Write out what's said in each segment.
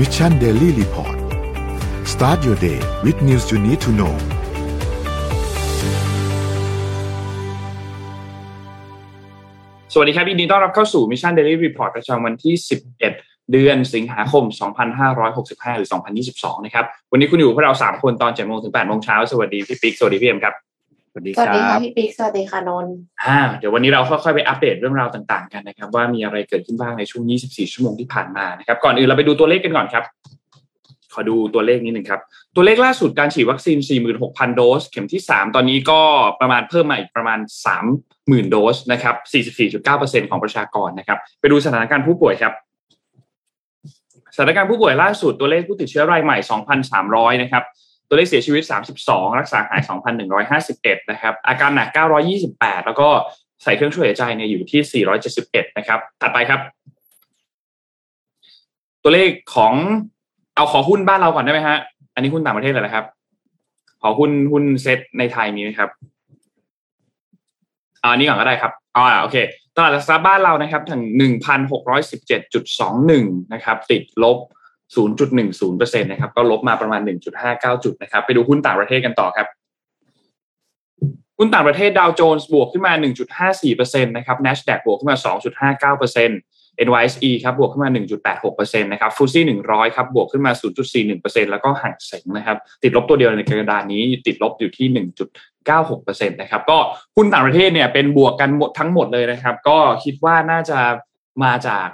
Mission Daily Report start your day with news you need to know สวัสดีครับยินดีต้อนรับเข้าสู่ Mission Daily Report ประจำวันที่ 11 เดือนสิงหาคม 2565 หรือ 2022 นะครับ วันนี้คุณอยู่พวกเรา 3 คนตอน7โมงถึง8โมงเช้า สวัสดีพี่ปิ๊ก สวัสดีพี่เอ็มครับ สวัสดีครับ สวัสดีค่ะพี่ปิ๊กสวัสดีค่ะนนท์อ่าเดี๋ยววันนี้เราค่อยๆไปอัปเดตเรื่องราวต่างๆกันนะครับ ว่ามีอะไรเกิดขึ้นบ้างในช่วง 24 ชั่วโมงที่ผ่านมานะครับ ก่อนอื่นเราไปดูตัวเลขกันก่อนครับ ขอดูตัวเลขนิดหนึ่งครับ ตัวเลขล่าสุดการฉีดวัคซีน 46,000 โดส เข็มที่ 3 ตอนนี้ก็ประมาณเพิ่มมาอีกประมาณ 30,000 โดสนะครับ 44.9%ของประชากรนะครับ ไปดูสถานการณ์ผู้ป่วยครับสถานการณ์ผู้ป่วยล่าสุดตัวเลขผู้ติดเชื้อรายใหม่ 2,300 นะครับ ตัวเลขเสียชีวิต 32 รักษาหาย 2,151 นะครับ อาการหนัก 928 แล้วก็ใส่เครื่องช่วยหายใจเนี่ยอยู่ที่ 471 นะครับ ถัดไปครับ ตัวเลขของเอาขอหุ้นบ้านเราก่อนได้ไหมฮะ อันนี้หุ้นต่างประเทศเลยนะครับ ขอหุ้นหุ้นเซ็ตในไทยมีไหมครับอันนี้ก่อนก็ได้ครับอ่าโอเค ตลาดหลักทรัพย์บ้านเรานะครับ ถึงหนึ่งพันหกร้อยสิบเจ็ดจุดสองหนึ่งนะครับ ติดลบ ศูนย์จุดหนึ่งศูนย์เปอร์เซ็นตนะครับก็ลบมาประมาณหนึ่งจุดห้าเก้าจุดนะครับไปดูหุ้นต่างประเทศกันต่อครับหุ้นต่างประเทศดาวโจนส์บวกขึ้นมา 1.54%นะครับ NASDAQ บวกขึ้นมา 2.59% NYSE ครับบวกขึ้นมา 1.86%นะครับฟูซี่100 ครับบวกขึ้นมา 0.41%แล้วก็ห่างเสงนะครับติดลบตัวเดียวในกระดานนี้ติดลบอยู่ที่ 1.96%นะครับก็หุ้นต่างประเทศเนี่ยเป็นบวกกันหมดทั้งหมดเลยนะครับ ก็คิดว่าน่าจะมาจาก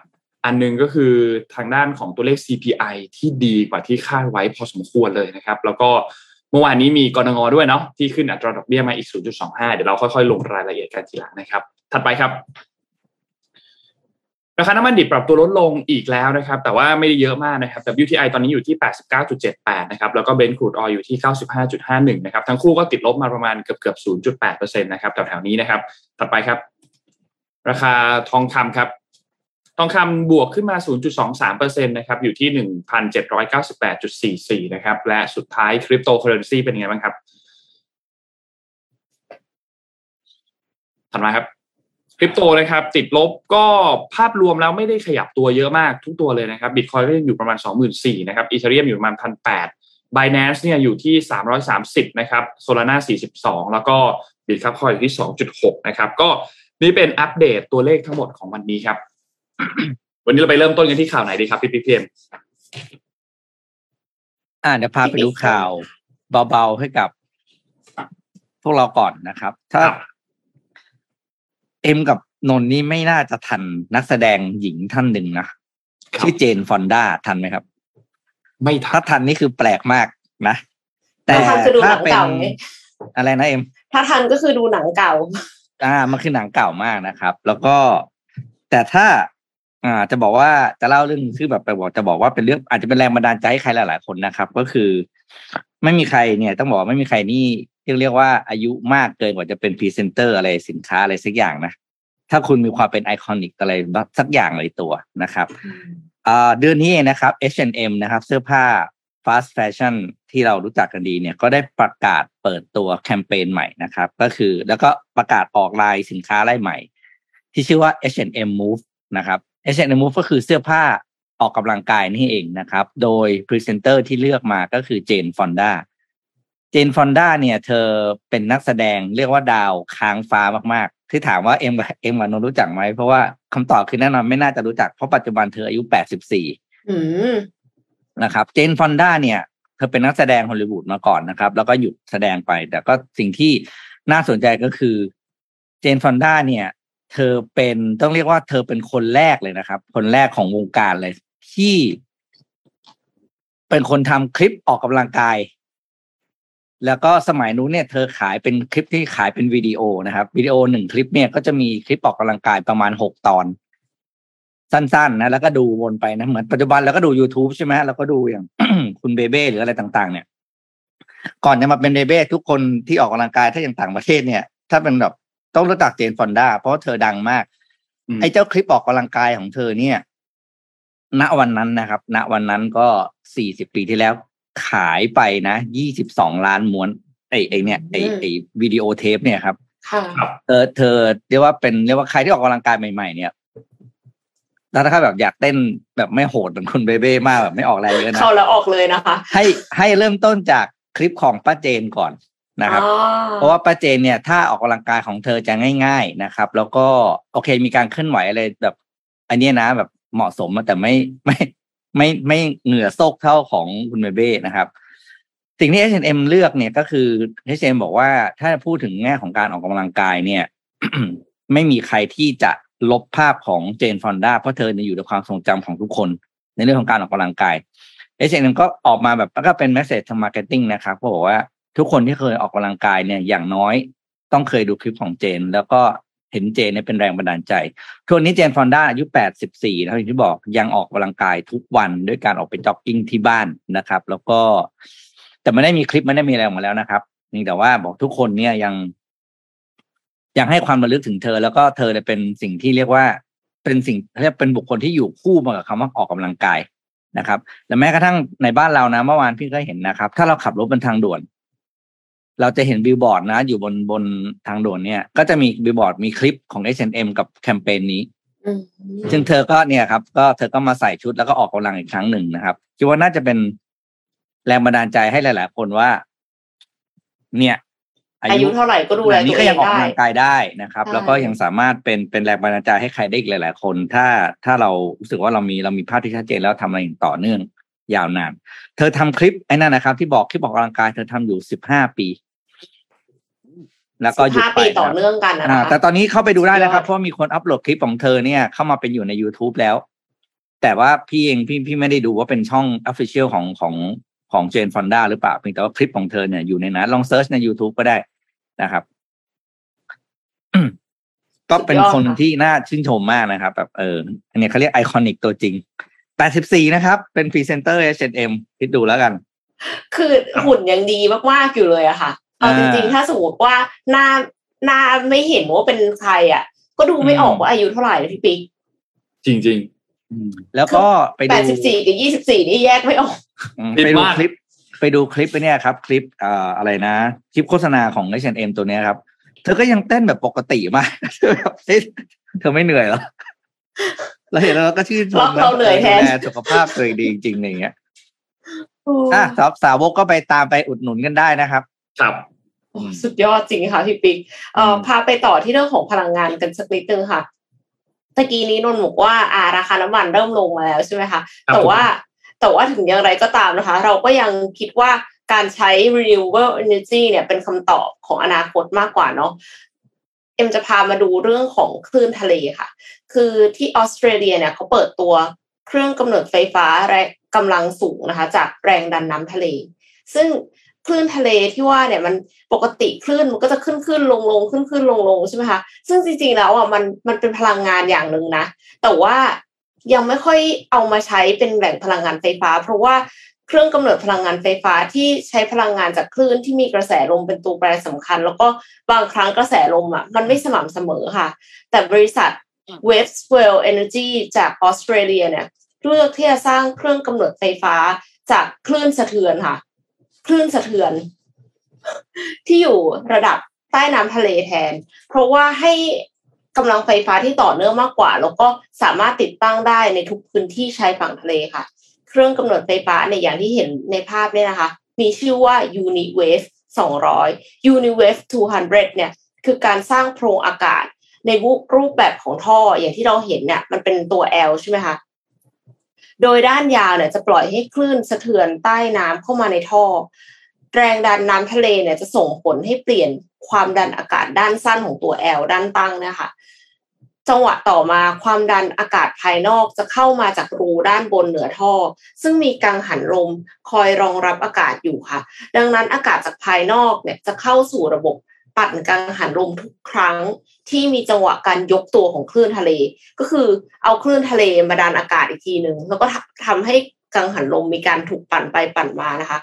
อันหนึงก็คือทางด้านของตัวเลข CPI ที่ดีกว่าที่คาดไว้พอสมควรเลยนะครับ แล้วก็เมื่อวานนี้มีกรงงด้วยเนาะที่ขึ้นอัตราดอกเบี้ยมาอีก 0.25 เดี๋ยวเราค่อยๆ ลงรายละเอียดกันทีหลังนะครับ ถัดไปครับราคาน้ำมันดิบปรับตัวลดลงอีกแล้วนะครับ แต่ว่าไม่ได้เยอะมากนะครับ WTI ตอนนี้อยู่ที่ 89.78 นะครับ แล้วก็เบนซ์ครูดออยอยู่ที่ 95.51 นะครับ ทั้งคู่ก็ติดลบมาประมาณเกือบเกือบ0.8%นะครับแถวๆนี้นะครับ ถัดไปครับ ราคาทองคำครับ ทองคำบวกขึ้นมา 0.23%นะครับอยู่ที่ 1,798.44 นะครับ และสุดท้ายคริปโตเคอเรนซีเป็นยังไงบ้างครับถัดมาครับคริปโตนะครับ ติดลบก็ภาพรวมแล้วไม่ได้ขยับตัวเยอะมากทุกตัวเลยนะครับบิตคอยก็ยังอยู่ประมาณ 24,000นะครับ Ethereum อยู่ประมาณ 1,800 Binance เนี่ยอยู่ที่ 330 นะครับ Solana 42 แล้วก็ Bitkub Coin อยู่ที่ 2.6 นะครับ ก็นี่เป็นอัปเดตตัวเลขทั้งหมดของวันนี้ครับ วันนี้เราไปเริ่มต้นกันที่ข่าวไหนดีครับพี่พี่เพียมอ่าเดี๋ยวพาไปดูข่าวเบาๆให้กับ พวกเราก่อนนะครับ ถ้าครับเอ็มกับนนท์นี่ไม่น่าจะทันนักแสดงหญิงท่านหนึ่งนะชื่อเจนฟอนด้าทันไหมครับ ไม่ทัถ้านทันนี่คือแปลกมากนะ แต่ถ้าทันคือดูหถ้านังเป็นเก่าไหมอะไรนะเอ็มถ้าทันก็คือดูหนังเก่า อ่า มันคือหนังเก่ามากนะครับ แล้วก็แต่ถ้า อ่าจะบอกว่าจะเล่าเรื่องคือแบบไปบอกจะบอกว่าเป็นเรื่องอาจจะเป็นแรงบันดาลใจให้ใครหลาย ๆ คนนะครับ ก็คือ ไม่มีใครเนี่ย ต้องบอกว่าไม่มีใครนี่เรียกเรียกว่าอายุมากเกินกว่าจะเป็นพรีเซนเตอร์อะไรสินค้าอะไรสักอย่างนะถ้าคุณมีความเป็น iconic อะไรสักอย่างในตัวนะครับอ่าเดือนนี้เองนะครับ H&M นะครับ เสื้อผ้า fast fashion ที่เรารู้จักกันดีเนี่ย ก็ได้ประกาศเปิดตัวแคมเปญใหม่นะครับ ก็คือแล้วก็ประกาศออกไลน์สินค้าไลน์ใหม่ ที่ชื่อว่า H&M Move นะครับ H&M Move ก็คือเสื้อผ้าออกกำลังกายนี่เองนะครับ โดยพรีเซนเตอร์ที่เลือกมาก็คือ Jane Fonda Jane Fonda เนี่ย เธอเป็นนักแสดงเรียกว่าดาวค้างฟ้ามากๆ ที่ถามว่าเอ็มกับเอ็มกับนนท์รู้จักไหม เพราะว่าคำตอบคือแน่นอนไม่น่าจะรู้จัก เพราะปัจจุบันเธออายุ84อืมนะครับ Jane Fonda เนี่ย เธอเป็นนักแสดงฮอลลีวูดมาก่อนนะครับ แล้วก็หยุดแสดงไป แต่ก็สิ่งที่น่าสนใจก็คือ เจนฟอนด้าเนี่ย เธอเป็นต้องเรียกว่าเธอเป็นคนแรกเลยนะครับ คนแรกของวงการเลย ที่เป็นคนทำคลิปออกกำลังกาย แล้วก็สมัยนู้นเนี่ยเธอขายเป็นคลิปที่ขายเป็นวิดีโอนะครับวิดีโอหนึ่งคลิปเนี่ยก็จะมีคลิปออกกำลังกายประมาณหกตอน สั้นๆนะแล้วก็ดูวนไปนะเหมือนปัจจุบันเราก็ดู YouTube ใช่ไหมแล้วก็ดูอย่างคุณเบเบ้หรืออะไรต่างๆ เนี่ย ก่อนจะมาเป็นเบเบ้ทุกคนที่ออกกำลังกายถ้าอย่างต่างประเทศเนี่ย ถ้าเป็นแบบ ต้องรู้จักเจนฟอนด้าเพราะว่าเธอดังมากอืมไอ้เจ้าคลิปออกกำลังกายของเธอเนี่ย ณวันนั้นนะครับ ณวันนั้นก็สี่สิบปีที่แล้ว ขายไปนะยี่สิบสองล้านม้วนไอ้ไอ้เนี่ยไอ้ไอ้วิดีโอเทปเนี่ยครับค่ะครับเธอเธอเรียกว่าเป็นเรียกว่าใครที่ออกกำลังกายใหม่ ๆ เนี่ยแล้วถ้าแบบอยากเต้นแบบไม่โหดเหมือนคุณเบเบ้มากแบบไม่ออกแรงเยอะนะเข้าแล้วออกเลยนะคะ ให้ให้เริ่มต้นจากคลิปของป้าเจนก่อน นะครับอ๋อเพราะว่าป้าเจนเนี่ยถ้าออกกำลังกายของเธอจะง่าย ๆนะครับ แล้วก็โอเคมีการเคลื่อนไหวอะไรแบบ อันเนี้ยนะแบบเหมาะสมแต่ไม่ไม่ไม่ไม่เหงื่อโซกเท่าของคุณเบเบ้นะครับ สิ่งที่ H&M เลือกเนี่ยก็คือ H&M บอกว่าถ้าพูดถึงแง่ของการออกกำลังกายเนี่ย ไม่มีใครที่จะลบภาพของเจนฟอนด้าเพราะเธอเนี่ยอยู่ในความทรงจำของทุกคน ในเรื่องของการออกกำลังกาย H&M ก็ออกมาแบบแล้วก็เป็น message ทาง marketing นะครับก็บอกว่า ทุกคนที่เคยออกกำลังกายเนี่ยอย่างน้อยต้องเคยดูคลิปของเจน แล้วก็เห็นเจนเนี่ยเป็นแรงบันดาลใจทุกวันนี้เจนฟอนด้าอายุ 84นะอย่างที่บอกยังออกกำลังกายทุกวันด้วยการออกไปจ็อกกิ้งที่บ้านนะครับ แล้วก็ แต่ไม่ได้มีคลิปไม่ได้มีอะไรออกมาแล้วนะครับนี่แต่ว่าบอกทุกคนเนี่ยยัง ยังให้ความระลึกถึงเธอ แล้วก็เธอเนี่ยเป็นสิ่งที่เรียกว่าเป็นสิ่งเรียกเป็นบุคคลที่อยู่คู่มากับคำว่าออกกำลังกายนะครับ และแม้กระทั่งในบ้านเรานะ เมื่อวานพี่ก็เห็นนะครับ ถ้าเราขับรถบนทางด่วน เราจะเห็นบิลบอร์ดนะ อยู่บนบนทางด่วนเนี่ย ก็จะมีบิลบอร์ดมีคลิปของ H&M กับแคมเปญนี้อืมซึ่งเธอก็เนี่ยครับ ก็เธอก็มาใส่ชุดแล้วก็ออกกำลังอีกครั้งหนึ่งนะครับคิดว่าน่าจะเป็นแรงบันดาลใจให้หลาย ๆ คนว่า เนี่ย อายุเท่าไหร่ก็ดูแลตัวเองแบบนี้ก็ยังออกได้กำลังกายได้นะครับใช่แล้วก็ยังสามารถเป็นเป็นแรงบันดาลใจให้ใครได้อีกหลาย ๆ คน ถ้าถ้าเรารู้สึกว่าเรามีเรามีภาพที่ชัดเจนแล้วทำอะไรอย่างต่อเนื่องยาวนาน เธอทำคลิปไอ้นั่นนะครับ ที่บอกคลิปออกกำลังกายเธอทำอยู่สิบห้าปี แล้วก็หยุดไปห้าปีต่อครับเนื่องกันนะอ่าคะแต่ตอนนี้เข้าไปดูได้นะครับสุดยอดเพราะว่ามีคนอัปโหลดคลิปของเธอเนี่ย เข้ามาเป็นอยู่ใน YouTube แล้ว แต่ว่าพี่เองพี่พี่ไม่ได้ดูว่าเป็นช่อง Official ของของของ Jane Fonda หรือเปล่าเพียงแต่ว่าคลิปของเธอเนี่ยอยู่ในนั้นลอง search ใน YouTube ก็ได้นะครับก็เป็นคนที่น่าชื่นชมมากนะครับ แบบเอออันนี้เขาเรียก iconic ตัวจริง84นะครับ เป็นพรีเซนเตอร์ H&M คิดดูแล้วกัน คือหุ่นยังดีมาก ๆ อยู่เลยอะค่ะ เอาจริงๆถ้าสมมติว่าหน้าหน้าไม่เห็นว่าเป็นใครอะก็ดูไม่ออกว่าอายุเท่าไหร่นะพี่ปิ๊กจริงแล้วก็ไปดูแปดสิบสี่กับยี่สิบสี่นี่แยกไม่ออกอืมผิดไปดูมากคลิป ไปดูคลิปไปเนี่ยครับ คลิปเอ่ออะไรนะ คลิปโฆษณาของ H&M ตัวเนี้ยครับ เธอก็ยังเต้นแบบปกติมากเธอแบบเฮ้ยเธอไม่เหนื่อยเหรอเราเห็นแล้วเราก็ชื่นชมเราเหนื่อยแทนดูลสุขภาพตัวเองดีจริงๆอย่างเงี้ยอะสาวสาวกก็ไปตามไปอุดหนุนกันได้นะครับๆ ครับโอ้สุดยอดจริงค่ะพี่ปิ๊กเอ่ออืมพาไปต่อที่เรื่องของพลังงานกันสักนิดนึงค่ะตะกี้นี้นนท์บอกว่าอ่าราคาน้ำมันเริ่มลงมาแล้วใช่ไหมคะครับแต่ว่าแต่ว่าถึงอย่างไรก็ตามนะคะ เราก็ยังคิดว่าการใช้ renewable energy เนี่ยเป็นคำตอบของอนาคตมากกว่าเนาะเอ็มจะพามาดูเรื่องของคลื่นทะเลค่ะ คือที่ออสเตรเลียเนี่ยเขาเปิดตัวเครื่องกำเนิดไฟฟ้าแรงกำลังสูงนะคะ จากแรงดันน้ำทะเล ซึ่ง คลื่นทะเลที่ว่าเนี่ยมันปกติคลื่นมันก็จะขึ้นขึ้นลงลงขึ้นขึ้นลงลงใช่ไหมคะซึ่งจริงๆแล้วอะมันมันเป็นพลังงานอย่างหนึ่งนะ แต่ว่ายังไม่ค่อยเอามาใช้เป็นแหล่งพลังงานไฟฟ้า เพราะว่าเครื่องกำเนิดพลังงานไฟฟ้าที่ใช้พลังงานจากคลื่นที่มีกระแสลมเป็นตัวแปรสำคัญ แล้วก็บางครั้งกระแสลมอะมันไม่สม่ำเสมอค่ะ แต่บริษัท Waveswell Energy จากออสเตรเลียเนี่ยเลือกที่จะสร้างเครื่องกำเนิดไฟฟ้าจากคลื่นสะเทือนค่ะ คลื่นสะเทือน ที่อยู่ระดับใต้น้ำทะเลแทน เพราะว่าให้กำลังไฟฟ้าที่ต่อเนื่องมากกว่า แล้วก็สามารถติดตั้งได้ในทุกพื้นที่ชายฝั่งทะเลค่ะ เครื่องกำเนิดไฟฟ้าในอย่างที่เห็นในภาพเนี่ยนะคะ มีชื่อว่า Uniwave 200 Uniwave 200 เนี่ย คือการสร้างโพรงอากาศในรูปแบบของท่ออย่างที่เราเห็นเนี่ยมันเป็นตัว L ใช่ไหมคะ โดยด้านยาวเนี่ยจะปล่อยให้คลื่นสะเทือนใต้น้ำเข้ามาในท่อ แรงดันน้ำทะเลเนี่ยจะส่งผลให้เปลี่ยนความดันอากาศด้านสั้นของตัว L ด้านตั้งนะคะจังหวะต่อมาความดันอากาศภายนอกจะเข้ามาจากรูด้านบนเหนือท่อ ซึ่งมีกังหันลมคอยรองรับอากาศอยู่ค่ะ ดังนั้นอากาศจากภายนอกเนี่ยจะเข้าสู่ระบบ ปั่นกังหันลมทุกครั้งที่มีจังหวะการยกตัวของคลื่นทะเล ก็คือเอาคลื่นทะเลมาดันอากาศอีกทีหนึ่งแล้วก็ทำให้กังหันลมมีการถูกปั่นไปปั่นมานะคะ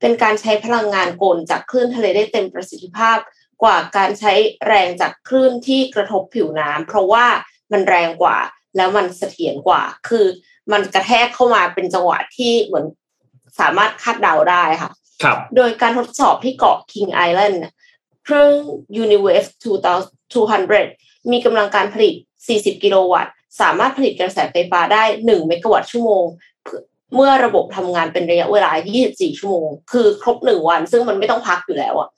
เป็นการใช้พลังงานกลจากคลื่นทะเลได้เต็มประสิทธิภาพกว่าการใช้แรงจากคลื่นที่กระทบผิวน้ำเพราะว่ามันแรงกว่าแล้วมันเสถียรกว่า คือมันกระแทกเข้ามาเป็นจังหวะที่เหมือนสามารถคาดเดาได้ค่ะ ครับ โดยการทดสอบที่เกาะ King Island น่ะ เครื่อง Uniwave 200 มีกำลังการผลิต 40 กิโลวัตต์ สามารถผลิตกระแสไฟฟ้าได้หนึ่งเมกะวัตต์ชั่วโมง เมื่อระบบทำงานเป็นระยะเวลา 24 ชั่วโมง คือครบหนึ่งวัน ซึ่งมันไม่ต้องพักอยู่แล้วอะ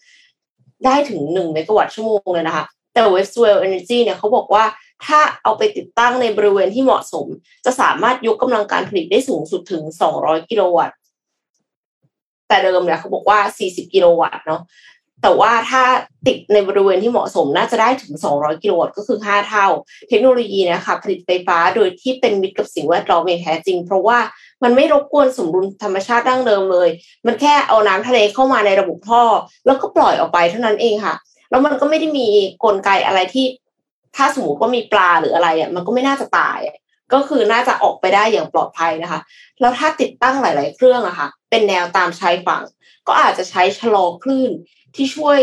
ได้ถึงหนึ่งเมกะวัตต์ชั่วโมงเลยนะคะ แต่ Westwell Energy เนี่ยเขาบอกว่าถ้าเอาไปติดตั้งในบริเวณที่เหมาะสม จะสามารถยกกำลังการผลิตได้สูงสุดถึง 200 กิโลวัตต์แต่เดิมเนี่ยเขาบอกว่า 40 กิโลวัตต์เนาะ แต่ว่าถ้าติดในบริเวณที่เหมาะสมน่าจะได้ถึง 200 กิโลวัตต์ก็คือ 5 เท่า เทคโนโลยีนะคะผลิตไฟฟ้าโดยที่เป็นมิตรกับสิ่งแวดล้อมอย่างแท้จริง เพราะว่ามันไม่รบกวนสมดุลธรรมชาติดั้งเดิมเลย มันแค่เอาน้ำทะเลเข้ามาในระบบท่อ แล้วก็ปล่อยออกไปเท่านั้นเองค่ะ แล้วมันก็ไม่ได้มีกลไกอะไรที่ ถ้าสมมติว่ามีปลาหรืออะไรอะมันก็ไม่น่าจะตาย ก็คือน่าจะออกไปได้อย่างปลอดภัยนะคะ แล้วถ้าติดตั้งหลาย ๆ เครื่องอะค่ะเป็นแนวตามชายฝั่ง ก็อาจจะใช้ชะลอคลื่น ที่ช่วย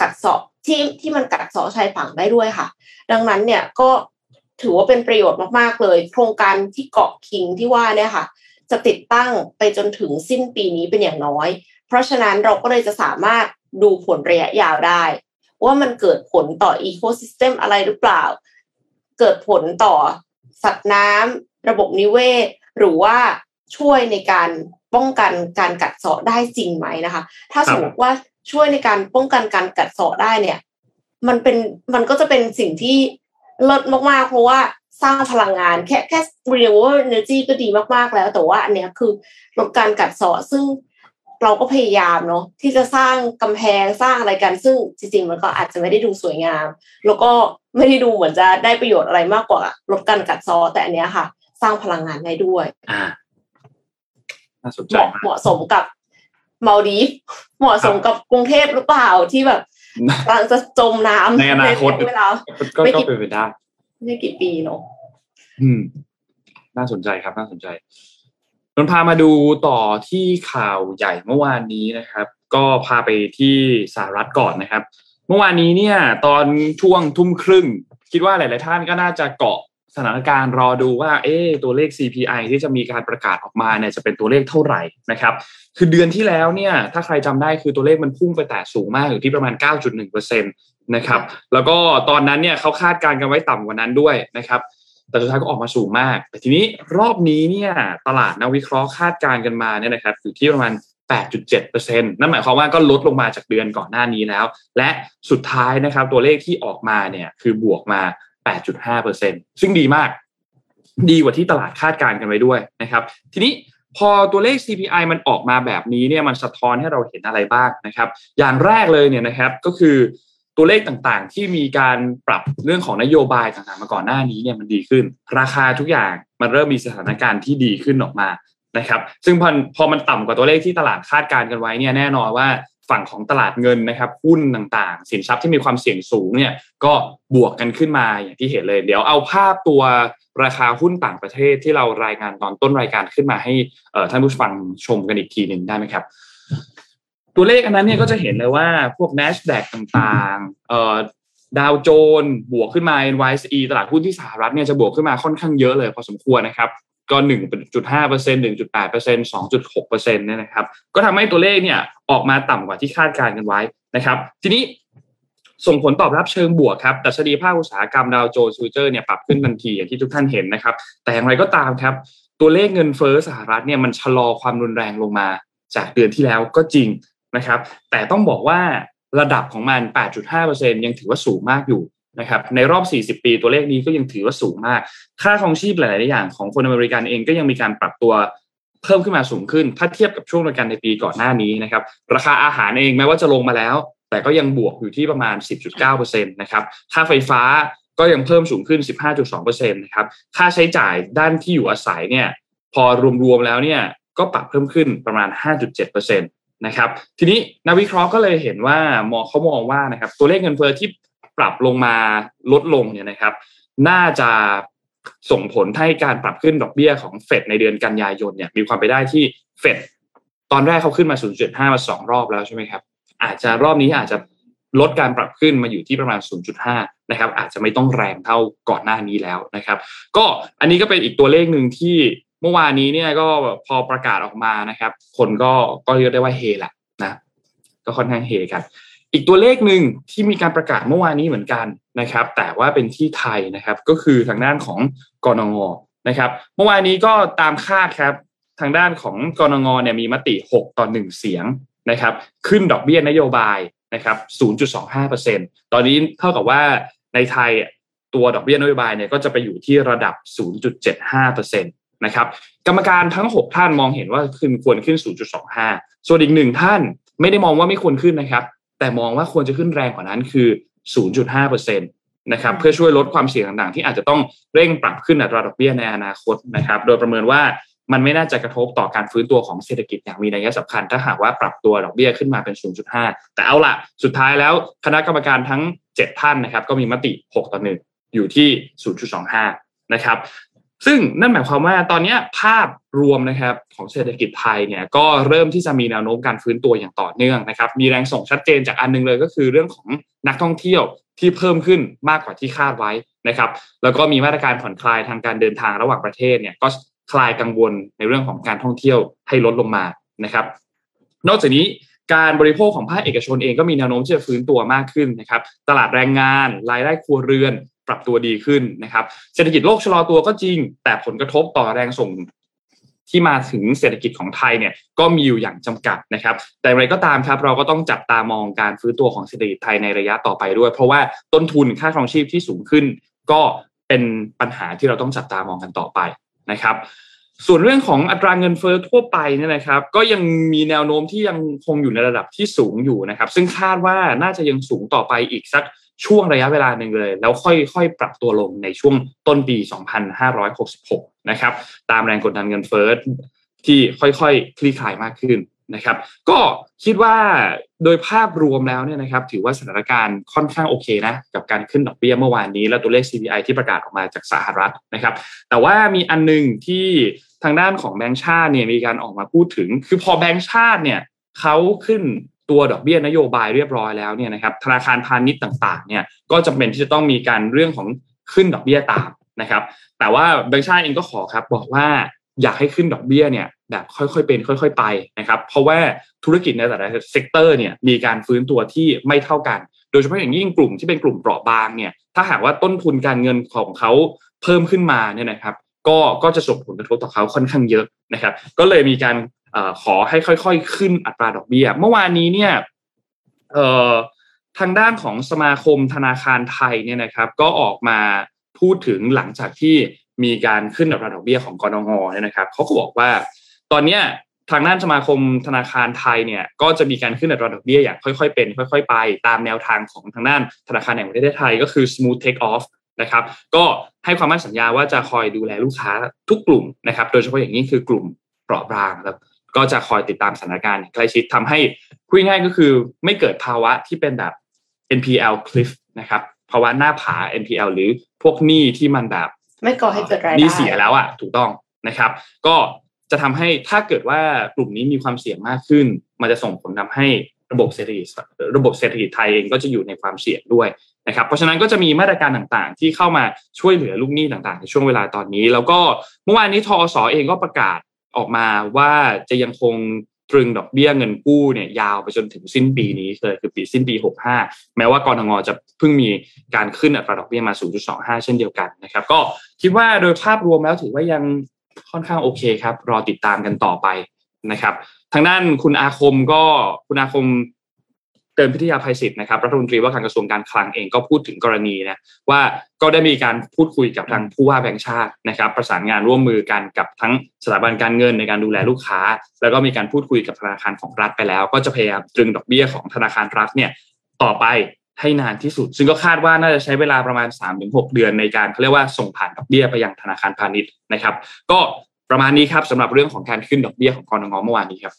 กัดเซาะที่ที่มันกัดเซาะชายฝั่งได้ด้วยค่ะ ดังนั้นเนี่ยก็ถือว่าเป็นประโยชน์มากๆเลย โครงการที่เกาะคิงที่ว่าเนี่ยค่ะ จะติดตั้งไปจนถึงสิ้นปีนี้เป็นอย่างน้อย เพราะฉะนั้นเราก็เลยจะสามารถดูผลระยะยาวได้ ว่ามันเกิดผลต่ออีโคซิสเต็มอะไรหรือเปล่า เกิดผลต่อสัตว์น้ำระบบนิเวศ หรือว่าช่วยในการป้องกันการกัดเซาะได้จริงไหมนะคะ ถ้าสมมติว่า ช่วยในการป้องกันการกัดเซาะได้เนี่ย มันเป็นมันก็จะเป็นสิ่งที่เลิศมากๆ เพราะว่าสร้างพลังงานแค่แค่ renewable energy ก็ดีมากๆแล้ว แต่ว่าอันเนี้ยคือลดการกัดเซาะซึ่งเราก็พยายามเนาะที่จะสร้างกำแพงสร้างอะไรกัน ซึ่งจริงๆ มันก็อาจจะไม่ได้ดูสวยงาม แล้วก็ไม่ได้ดูเหมือนจะได้ประโยชน์อะไรมากกว่า ลดการกัดเซาะแต่อันเนี้ยค่ะ สร้างพลังงานได้ด้วย อ่าน่าสนเหใจมาะมากเหมาะสมกับ มาดีฟเหมาะสมกับกรุงเทพหรือเปล่าที่แบบกำลังจะจมน้ำในอนาคตเวลาก็ไม่ก็กี่เป็นไปได้ไม่กี่ปีเนาะอืม น่าสนใจครับ น่าสนใจนนพามาดูต่อที่ข่าวใหญ่เมื่อวานนี้นะครับ ก็พาไปที่สหรัฐก่อนนะครับ เมื่อวานนี้เนี่ย ตอนช่วงทุ่มครึ่ง คิดว่าหลาย ๆ ท่านก็น่าจะเกาะ สถานการณ์รอดูว่าเอ๊ตัวเลข CPI ที่จะมีการประกาศออกมาเนี่ยจะเป็นตัวเลขเท่าไหร่นะครับ คือเดือนที่แล้วเนี่ยถ้าใครจำได้คือตัวเลขมันพุ่งไปแตะสูงมากอยู่ที่ประมาณ 9.1%นะครับ แล้วก็ตอนนั้นเนี่ยเขาคาดการณ์กันไว้ต่ำกว่านั้นด้วยนะครับ แต่สุดท้ายก็ออกมาสูงมาก แต่ทีนี้รอบนี้เนี่ยตลาดนักวิเคราะห์คาดการณ์กันมาเนี่ยนะครับอยู่ที่ประมาณ8.7%นั่นหมายความว่าก็ลดลงมาจากเดือนก่อนหน้านี้แล้ว และสุดท้ายนะครับตัวเลขที่ออกมาเนี่ยคือบวกมา 8.5%ซึ่งดีมาก ดีกว่าที่ตลาดคาดการณ์กันไว้ด้วยนะครับ ทีนี้พอตัวเลข CPI มันออกมาแบบนี้เนี่ยมันสะท้อนให้เราเห็นอะไรบ้างนะครับ อย่างแรกเลยเนี่ยนะครับก็คือตัวเลขต่างๆ ที่มีการปรับเรื่องของนโยบายต่างๆ มาก่อนหน้านี้เนี่ยมันดีขึ้น ราคาทุกอย่างมันเริ่มมีสถานการณ์ที่ดีขึ้นออกมานะครับ ซึ่งพอพอมันต่ำกว่าตัวเลขที่ตลาดคาดการณ์กันไว้เนี่ยแน่นอนว่า ฝั่งของตลาดเงินนะครับหุ้นต่างๆ สินทรัพย์ที่มีความเสี่ยงสูงเนี่ยก็บวกกันขึ้นมาอย่างที่เห็นเลย เดี๋ยวเอาภาพตัวราคาหุ้นต่างประเทศที่เรารายงานตอนต้นรายการขึ้นมาให้ท่านผู้ฟังชมกันอีกทีหนึ่งได้ไหมครับ ตัวเลขอันนั้นเนี่ยก็จะเห็นเลยว่าพวก NASDAQ ต่างๆเดาวโจนส์บวกขึ้นมา NYSE ตลาดหุ้นที่สหรัฐเนี่ยจะบวกขึ้นมาค่อนข้างเยอะเลยพอสมควรนะครับ ก็หนึ่งจุดห้าเปอร์เซ็นหนึ่งจุดแปดเปอร์เซ็นสองจุดหกเปอร์เซ็นต์เนี่ยนะครับ ก็ทำให้ตัวเลขเนี่ยออกมาต่ำกว่าที่คาดการณ์กันไว้นะครับ ทีนี้ส่งผลตอบรับเชิงบวกครับดัชนีภาคอุตสาหกรรมดาวโจนส์ฟิวเจอร์เนี่ยปรับขึ้นทันทีอย่างที่ทุกท่านเห็นนะครับ แต่อย่างไรก็ตามครับ ตัวเลขเงินเฟ้อสหรัฐเนี่ยมันชะลอความรุนแรงลงมา จากเดือนที่แล้วก็จริงนะครับ แต่ต้องบอกว่าระดับของมัน 8.5%ยังถือว่าสูงมากอยู่ นะครับในรอบ 40 ปีตัวเลขนี้ก็ยังถือว่าสูงมาก ค่าครองชีพหลาย ๆ อย่างของคนอเมริกันเองก็ยังมีการปรับตัวเพิ่มขึ้นมาสูงขึ้น ถ้าเทียบกับช่วงเดียวกันในปีก่อนหน้านี้นะครับราคาอาหารเองแม้ว่าจะลงมาแล้ว แต่ก็ยังบวกอยู่ที่ประมาณ 10.9%นะครับค่าไฟฟ้าก็ยังเพิ่มสูงขึ้น 15.2%นะครับค่าใช้จ่ายด้านที่อยู่อาศัยเนี่ยพอรวม ๆ แล้วเนี่ยก็ปรับเพิ่มขึ้นประมาณ 5.7%นะครับทีนี้นักวิเคราะห์ก็เลยเห็นว่ามองเขามองว่านะครับตัวเลขเงินเฟ้อที่ ปรับลงมาลดลงเนี่ยนะครับ น่าจะส่งผลให้การปรับขึ้นดอกเบี้ยของเฟดในเดือนกันยายนเนี่ยมีความไปได้ที่เฟดตอนแรกเขาขึ้นมา 0.5 มาสองรอบแล้วใช่ไหมครับ อาจจะรอบนี้อาจจะลดการปรับขึ้นมาอยู่ที่ประมาณ 0.5 นะครับ อาจจะไม่ต้องแรงเท่าก่อนหน้านี้แล้วนะครับ ก็อันนี้ก็เป็นอีกตัวเลขหนึ่งที่เมื่อวานนี้เนี่ยก็พอประกาศออกมานะครับ คนก็ก็เรียกได้ว่าเฮแหละนะ ก็ค่อนข้างเฮกัน อีกตัวเลขหนึ่งที่มีการประกาศเมื่อวานนี้เหมือนกันนะครับ แต่ว่าเป็นที่ไทยนะครับ ก็คือทางด้านของกรงงนะครับ เมื่อวานนี้ก็ตามคาดครับ ทางด้านของกรงงเนี่ยมีมติ 6 ต่อ 1 เสียงนะครับ ขึ้นดอกเบี้ยนโยบายนะครับ 0.25%ตอนนี้เท่ากับว่าในไทยตัวดอกเบี้ยนโยบายเนี่ยก็จะไปอยู่ที่ระดับ 0.75%นะครับกรรมการทั้ง 6 ท่านมองเห็นว่าขึ้นควรขึ้น 0.25 ส่วนอีกหนึ่งท่านไม่ได้มองว่าไม่ควรขึ้นนะครับ แต่มองว่าควรจะขึ้นแรงกว่านั้นคือ 0.5%นะครับเพื่อช่วยลดความเสี่ยงต่างๆ ที่อาจจะต้องเร่งปรับขึ้นอัตราดอกเบี้ยในอนาคตนะครับ โดยประเมินว่ามันไม่น่าจะกระทบต่อการฟื้นตัวของเศรษฐกิจอย่างมีนัยสำคัญ ถ้าหากว่าปรับตัวดอกเบี้ยขึ้นมาเป็น 0.5 แต่เอาละสุดท้ายแล้วคณะกรรมการทั้ง 7 ท่านนะครับ ก็มีมติ 6 ต่อ 1 อยู่ที่ 0.25 นะครับ ซึ่งนั่นหมายความว่าตอนนี้ภาพรวมนะครับของเศรษฐกิจไทยเนี่ยก็เริ่มที่จะมีแนวโน้มการฟื้นตัวอย่างต่อเนื่องนะครับ มีแรงส่งชัดเจนจากอันนึงเลยก็คือเรื่องของนักท่องเที่ยวที่เพิ่มขึ้นมากกว่าที่คาดไว้นะครับ แล้วก็มีมาตรการผ่อนคลายทางการเดินทางระหว่างประเทศเนี่ยก็คลายกังวลในเรื่องของการท่องเที่ยวให้ลดลงมานะครับ นอกจากนี้การบริโภคของภาคเอกชนเองก็มีแนวโน้มที่จะฟื้นตัวมากขึ้นนะครับ ตลาดแรงงาน รายได้ครัวเรือน ปรับตัวดีขึ้นนะครับ เศรษฐกิจโลกชะลอตัวก็จริง แต่ผลกระทบต่อแรงส่งที่มาถึงเศรษฐกิจของไทยเนี่ยก็มีอยู่อย่างจำกัดนะครับ แต่อะไรก็ตามครับเราก็ต้องจับตามองการฟื้นตัวของเศรษฐกิจไทยในระยะต่อไปด้วย เพราะว่าต้นทุนค่าครองชีพที่สูงขึ้น ก็เป็นปัญหาที่เราต้องจับตามองกันต่อไปนะครับ ส่วนเรื่องของอัตราเงินเฟ้อทั่วไปเนี่ยนะครับ ก็ยังมีแนวโน้มที่ยังคงอยู่ในระดับที่สูงอยู่นะครับ ซึ่งคาดว่าน่าจะยังสูงต่อไปอีกสัก ช่วงระยะเวลาหนึ่งเลย แล้วค่อยๆ ปรับตัวลงในช่วงต้นปี 2566 นะครับ ตามแรงกดดันเงินเฟ้อที่ค่อยๆคลี่คลายมากขึ้นนะครับ ก็คิดว่าโดยภาพรวมแล้วเนี่ยนะครับ ถือว่าสถานการณ์ค่อนข้างโอเคนะ กับการขึ้นดอกเบี้ยเมื่อวานนี้ และตัวเลข CPI ที่ประกาศออกมาจากสหรัฐนะครับ แต่ว่ามีอันนึงที่ทางด้านของแบงก์ชาติเนี่ยมีการออกมาพูดถึง คือพอแบงก์ชาติเนี่ยเขาขึ้น ตัวดอกเบี้ยนโยบายเรียบร้อยแล้วเนี่ยนะครับธนาคารพาณิชย์ต่างๆเนี่ยก็จำเป็นที่จะต้องมีการเรื่องของขึ้นดอกเบี้ยตามนะครับ แต่ว่าแบงก์ชาติเองก็ขอครับบอกว่าอยากให้ขึ้นดอกเบี้ยเนี่ยแบบค่อยๆเป็น ค่อย ๆ ไปนะครับ เพราะว่าธุรกิจในแต่ละ sector เนี่ยมีการฟื้นตัวที่ไม่เท่ากัน โดยเฉพาะอย่างยิ่งกลุ่มที่เป็นกลุ่มเปราะบางเนี่ยถ้าหากว่าต้นทุนการเงินของเขาเพิ่มขึ้นมาเนี่ยนะครับ ก็ก็จะส่งผลกระทบต่อเขาค่อนข้างเยอะนะครับ ก็เลยมีการ ขอให้ค่อยๆ ขึ้นอัตราดอกเบี้ย เมื่อวานนี้เนี่ยทางด้านของสมาคมธนาคารไทยเนี่ยนะครับ ก็ออกมาพูดถึงหลังจากที่มีการขึ้นอัตราดอกเบี้ยของกรงงเนี่ยนะครับเขาก็บอกว่า ตอนเนี้ยทางด้านสมาคมธนาคารไทยเนี่ยก็จะมีการขึ้นอัตราดอกเบี้ยอย่างค่อยๆเป็น ค่อย ๆ ไป ตามแนวทางของทางด้านธนาคารแห่งประเทศไทยก็คือ smooth take off นะครับ ก็ให้ความมั่นสัญญาว่าจะคอยดูแลลูกค้าทุกกลุ่มนะครับ โดยเฉพาะอย่างนี้คือกลุ่มเปราะบางครับ ก็จะคอยติดตามสถานการณ์ใกล้ชิดทำให้พูดง่ายก็คือไม่เกิดภาวะที่เป็นแบบ NPL cliff นะครับภาวะหน้าผา NPL หรือพวกหนี้ที่มันแบบ ไม่ก่อให้เกิดรายได้หนี้เสียแล้วอะถูกต้องนะครับ ก็จะทำให้ถ้าเกิดว่ากลุ่มนี้มีความเสี่ยงมากขึ้น มันจะส่งผลทำให้ระบบเศรษฐกิจระบบเศรษฐกิจไทยเองก็จะอยู่ในความเสี่ยงด้วยนะครับเพราะฉะนั้นก็จะมีมาตรการต่างๆ ที่เข้ามาช่วยเหลือลูกหนี้ต่างๆ ในช่วงเวลาตอนนี้ แล้วก็เมื่อวานนี้ทอสอเองก็ประกาศ ออกมาว่าจะยังคงตรึงดอกเบี้ยเงินกู้เนี่ยยาวไปจนถึงสิ้นปีนี้เลยคือปีสิ้นปี 65 แม้ว่ากรงงจะเพิ่งมีการขึ้นอัตราดอกเบี้ยมา 0.25 เช่นเดียวกันนะครับ ก็คิดว่าโดยภาพรวมแล้วถือว่ายังค่อนข้างโอเคครับ รอติดตามกันต่อไปนะครับ ทางด้านคุณอาคมก็คุณอาคม เติมพิทยาภัยศิษย์นะครับรัฐมนตรีว่าการกระทรวงการคลังเองก็พูดถึงกรณีนะว่าก็ได้มีการพูดคุยกับทางผู้ว่าแบงค์ชาตินะครับ ประสานงานร่วมมือกันกับทั้งสถาบันการเงินในการดูแลลูกค้า แล้วก็มีการพูดคุยกับธนาคารของรัฐไปแล้ว ก็จะพยายามตรึงดอกเบี้ยของธนาคารรัฐเนี่ยต่อไปให้นานที่สุด ซึ่งก็คาดว่าน่าจะใช้เวลาประมาณ 3-6 เดือนในการเขาเรียกว่าส่งผ่านดอกเบี้ยไปยังธนาคารพาณิชย์นะครับ ก็ประมาณนี้ครับสำหรับเรื่องของการขึ้นดอกเบี้ยของกรงงเมื่อวานนี้ครับ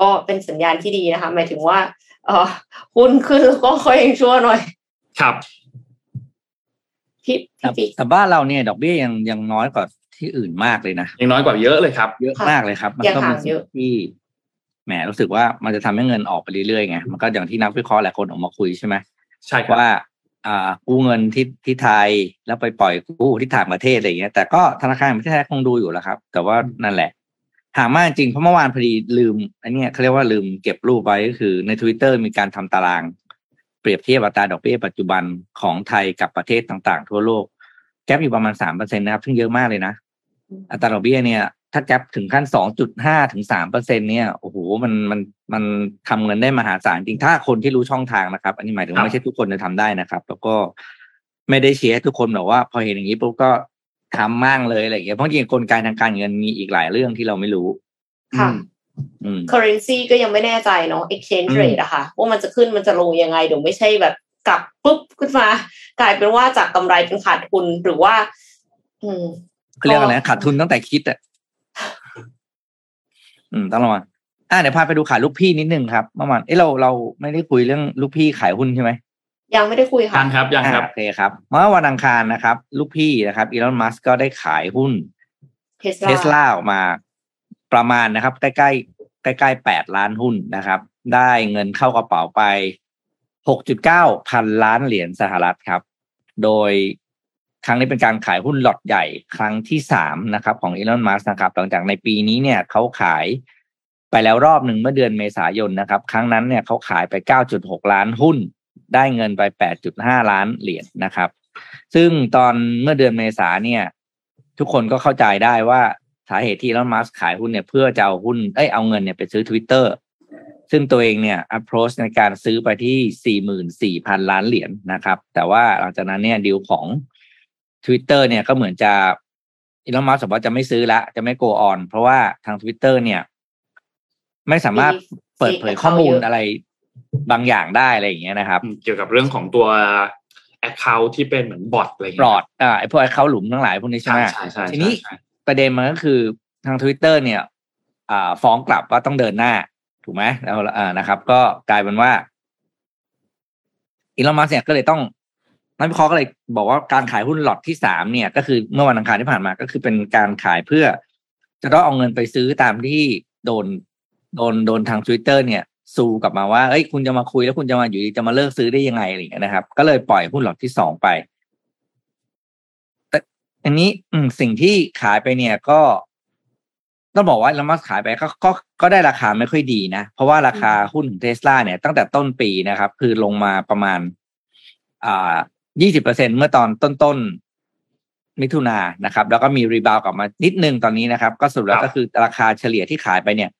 ก็เป็นสัญญาณที่ดีนะคะ หมายถึงว่าเออหุ้นขึ้นก็ค่อยชั่วหน่อย ครับพี่พี่แต่บ้านเราเนี่ย ดอกเบี้ยยังยังน้อยกว่าที่อื่นมากเลยนะยังน้อยกว่าเยอะเลยครับ เยอะมากเลยครับ มันก็เป็นสิ่งที่แหมรู้สึกว่ามันจะทำให้เงินออกไปเรื่อยๆไงมันก็อย่างที่นักวิเคราะห์หลายคนออกมาคุยใช่ไหมใช่ว่าอ่ากู้เงินที่ที่ไทยแล้วไปปล่อยกู้ที่ต่างประเทศอะไรอย่างเงี้ยแต่ก็ธนาคารไม่ใช่คงดูอยู่แล้วครับ แต่ว่านั่นแหละ หามากจริงเพราะเมื่อวานพอดีลืม อันนี้เขาเรียกว่าลืมเก็บรูปไว้ก็คือใน Twitter มีการทำตาราง เปรียบเทียบอัตราดอกเบี้ยปัจจุบันของไทยกับประเทศต่างๆ ทั่วโลก แกปอยู่ประมาณสามเปอร์เซ็นนะครับซึ่งเยอะมากเลยนะ อัตราดอกเบี้ยเนี่ย ถ้าแกปถึงขั้นสองจุดห้าถึงสามเปอร์เซ็นเนี่ยโอ้โหมันมันมันทำเงินได้มหาศาลจริงถ้าคนที่รู้ช่องทางนะครับ อันนี้หมายถึงไม่ใช่ทุกคนจะทำได้นะครับ แล้วก็ไม่ได้เชียร์ทุกคนแบบว่า พอเห็นอย่างนี้ปุ๊บก็ ทำมั่งเลยอะไรอย่างเงี้ยเพราะจริงๆกลไกทางการเงินมีอีกหลายเรื่องที่เราไม่รู้ค่ะอืม currency ก็ยังไม่แน่ใจเนาะ exchange อืม rate อะค่ะว่ามันจะขึ้นมันจะลงยังไงเดี๋ยวไม่ใช่แบบกลับปุ๊บขึ้นมา กลายเป็นว่าจากกำไรเป็นขาดทุนหรือว่า อืมเขาเรียกอะไรนะขาดทุนตั้งแต่คิดอะอืมต้องระวังอะเดี๋ยวพาไปดูขายลูกพี่นิดนึงครับเมื่อวานเอ้เราเราไม่ได้คุยเรื่องลูกพี่ขายหุ้นใช่ไหม ยังไม่ได้คุยค่ะยังครับยังครับอะโอเคครับ เมื่อวันอังคารนะครับ ลูกพี่นะครับ Elon Musk ก็ได้ขายหุ้นเทสเทสลาออกมาประมาณนะครับ ใกล้ๆใกล้ๆแปดล้านหุ้นนะครับ ได้เงินเข้ากระเป๋าไปหกจุดเก้าพันล้านเหรียญสหรัฐครับ โดยครั้งนี้เป็นการขายหุ้นล็อตใหญ่ครั้งที่สามนะครับ ของอีลอนมัสนะครับ หลังจากในปีนี้เนี่ยเขาขายไปแล้วรอบหนึ่งเมื่อเดือนเมษายนนะครับ ครั้งนั้นเนี่ยเขาขายไปเก้าจุดหกล้านหุ้น ได้เงินไปแปดจุดห้าล้านเหรียญนะครับ ซึ่งตอนเมื่อเดือนเมษาเนี่ย ทุกคนก็เข้าใจได้ว่าสาเหตุที่ลอนมัสขายหุ้นเนี่ยเพื่อจะเอาหุ้นเอ้ยเอาเงินเนี่ยไปซื้อ Twitter ซึ่งตัวเองเนี่ย approach ในการซื้อไปที่สี่หมื่นสี่พันล้านเหรียญนะครับ แต่ว่าหลังจากนั้นเนี่ยดีลของ Twitter เนี่ยก็เหมือนจะอีลอนมัสบอกว่าจะไม่ซื้อละจะไม่ go on เพราะว่าทาง Twitter เนี่ย ไม่สามารถเปิดเผยข้อมูลอะไร บางอย่างได้อะไรอย่างเงี้ยนะครับ เกี่ยวกับเรื่องของตัว Account ที่เป็นเหมือนบอทอะไรอย่างปลเงี้ยอดอ่าไอพวกเขาหลุมทั้งหลายพวกนี้ใช่ไหมใช่ใช่ใช่ทีนี้ใช่ประเด็นมันก็คือทาง Twitter เนี่ย อ่า ฟ้องกลับว่าต้องเดินหน้า ถูกไหมแล้วอ่านะครับ ก็กลายเป็นว่าอีลอนมัสเนี่ยก็เลยต้องนักวิเคราะห์ก็เลยบอกว่าการขายหุ้นล็อตที่สามเนี่ย ก็คือเมื่อวันอังคารที่ผ่านมาก็คือเป็นการขายเพื่อ จะต้องเอาเงินไปซื้อตามที่โดนโดนโดนทาง Twitter เนี่ย ซูกลับมาว่าเอ้ยคุณจะมาคุยแล้วคุณจะมาอยู่ดีจะมาเลิกซื้อได้ยังไงอะไรอย่างเงี้ยนะครับ ก็เลยปล่อยหุ้นหลอตที่สองไป แต่อันนี้อืสิ่งที่ขายไปเนี่ยก็ต้องบอกว่าลมัสขายไปก็ก็ก็ได้ราคาไม่ค่อยดีนะ เพราะว่าราคาหุ้นของเทสลาเนี่ยตั้งแต่ต้นปีนะครับ คือลงมาประมาณ อ่ายี่สิบเปอร์เซ็นเมื่อตอนต้นต้นมิถุนายนนะครับ แล้วก็มีรีบาวกลับมานิดนึงตอนนี้นะครับ ก็สรุปแล้วก็คือราคาเฉลี่ยที่ขายไปเนี่ย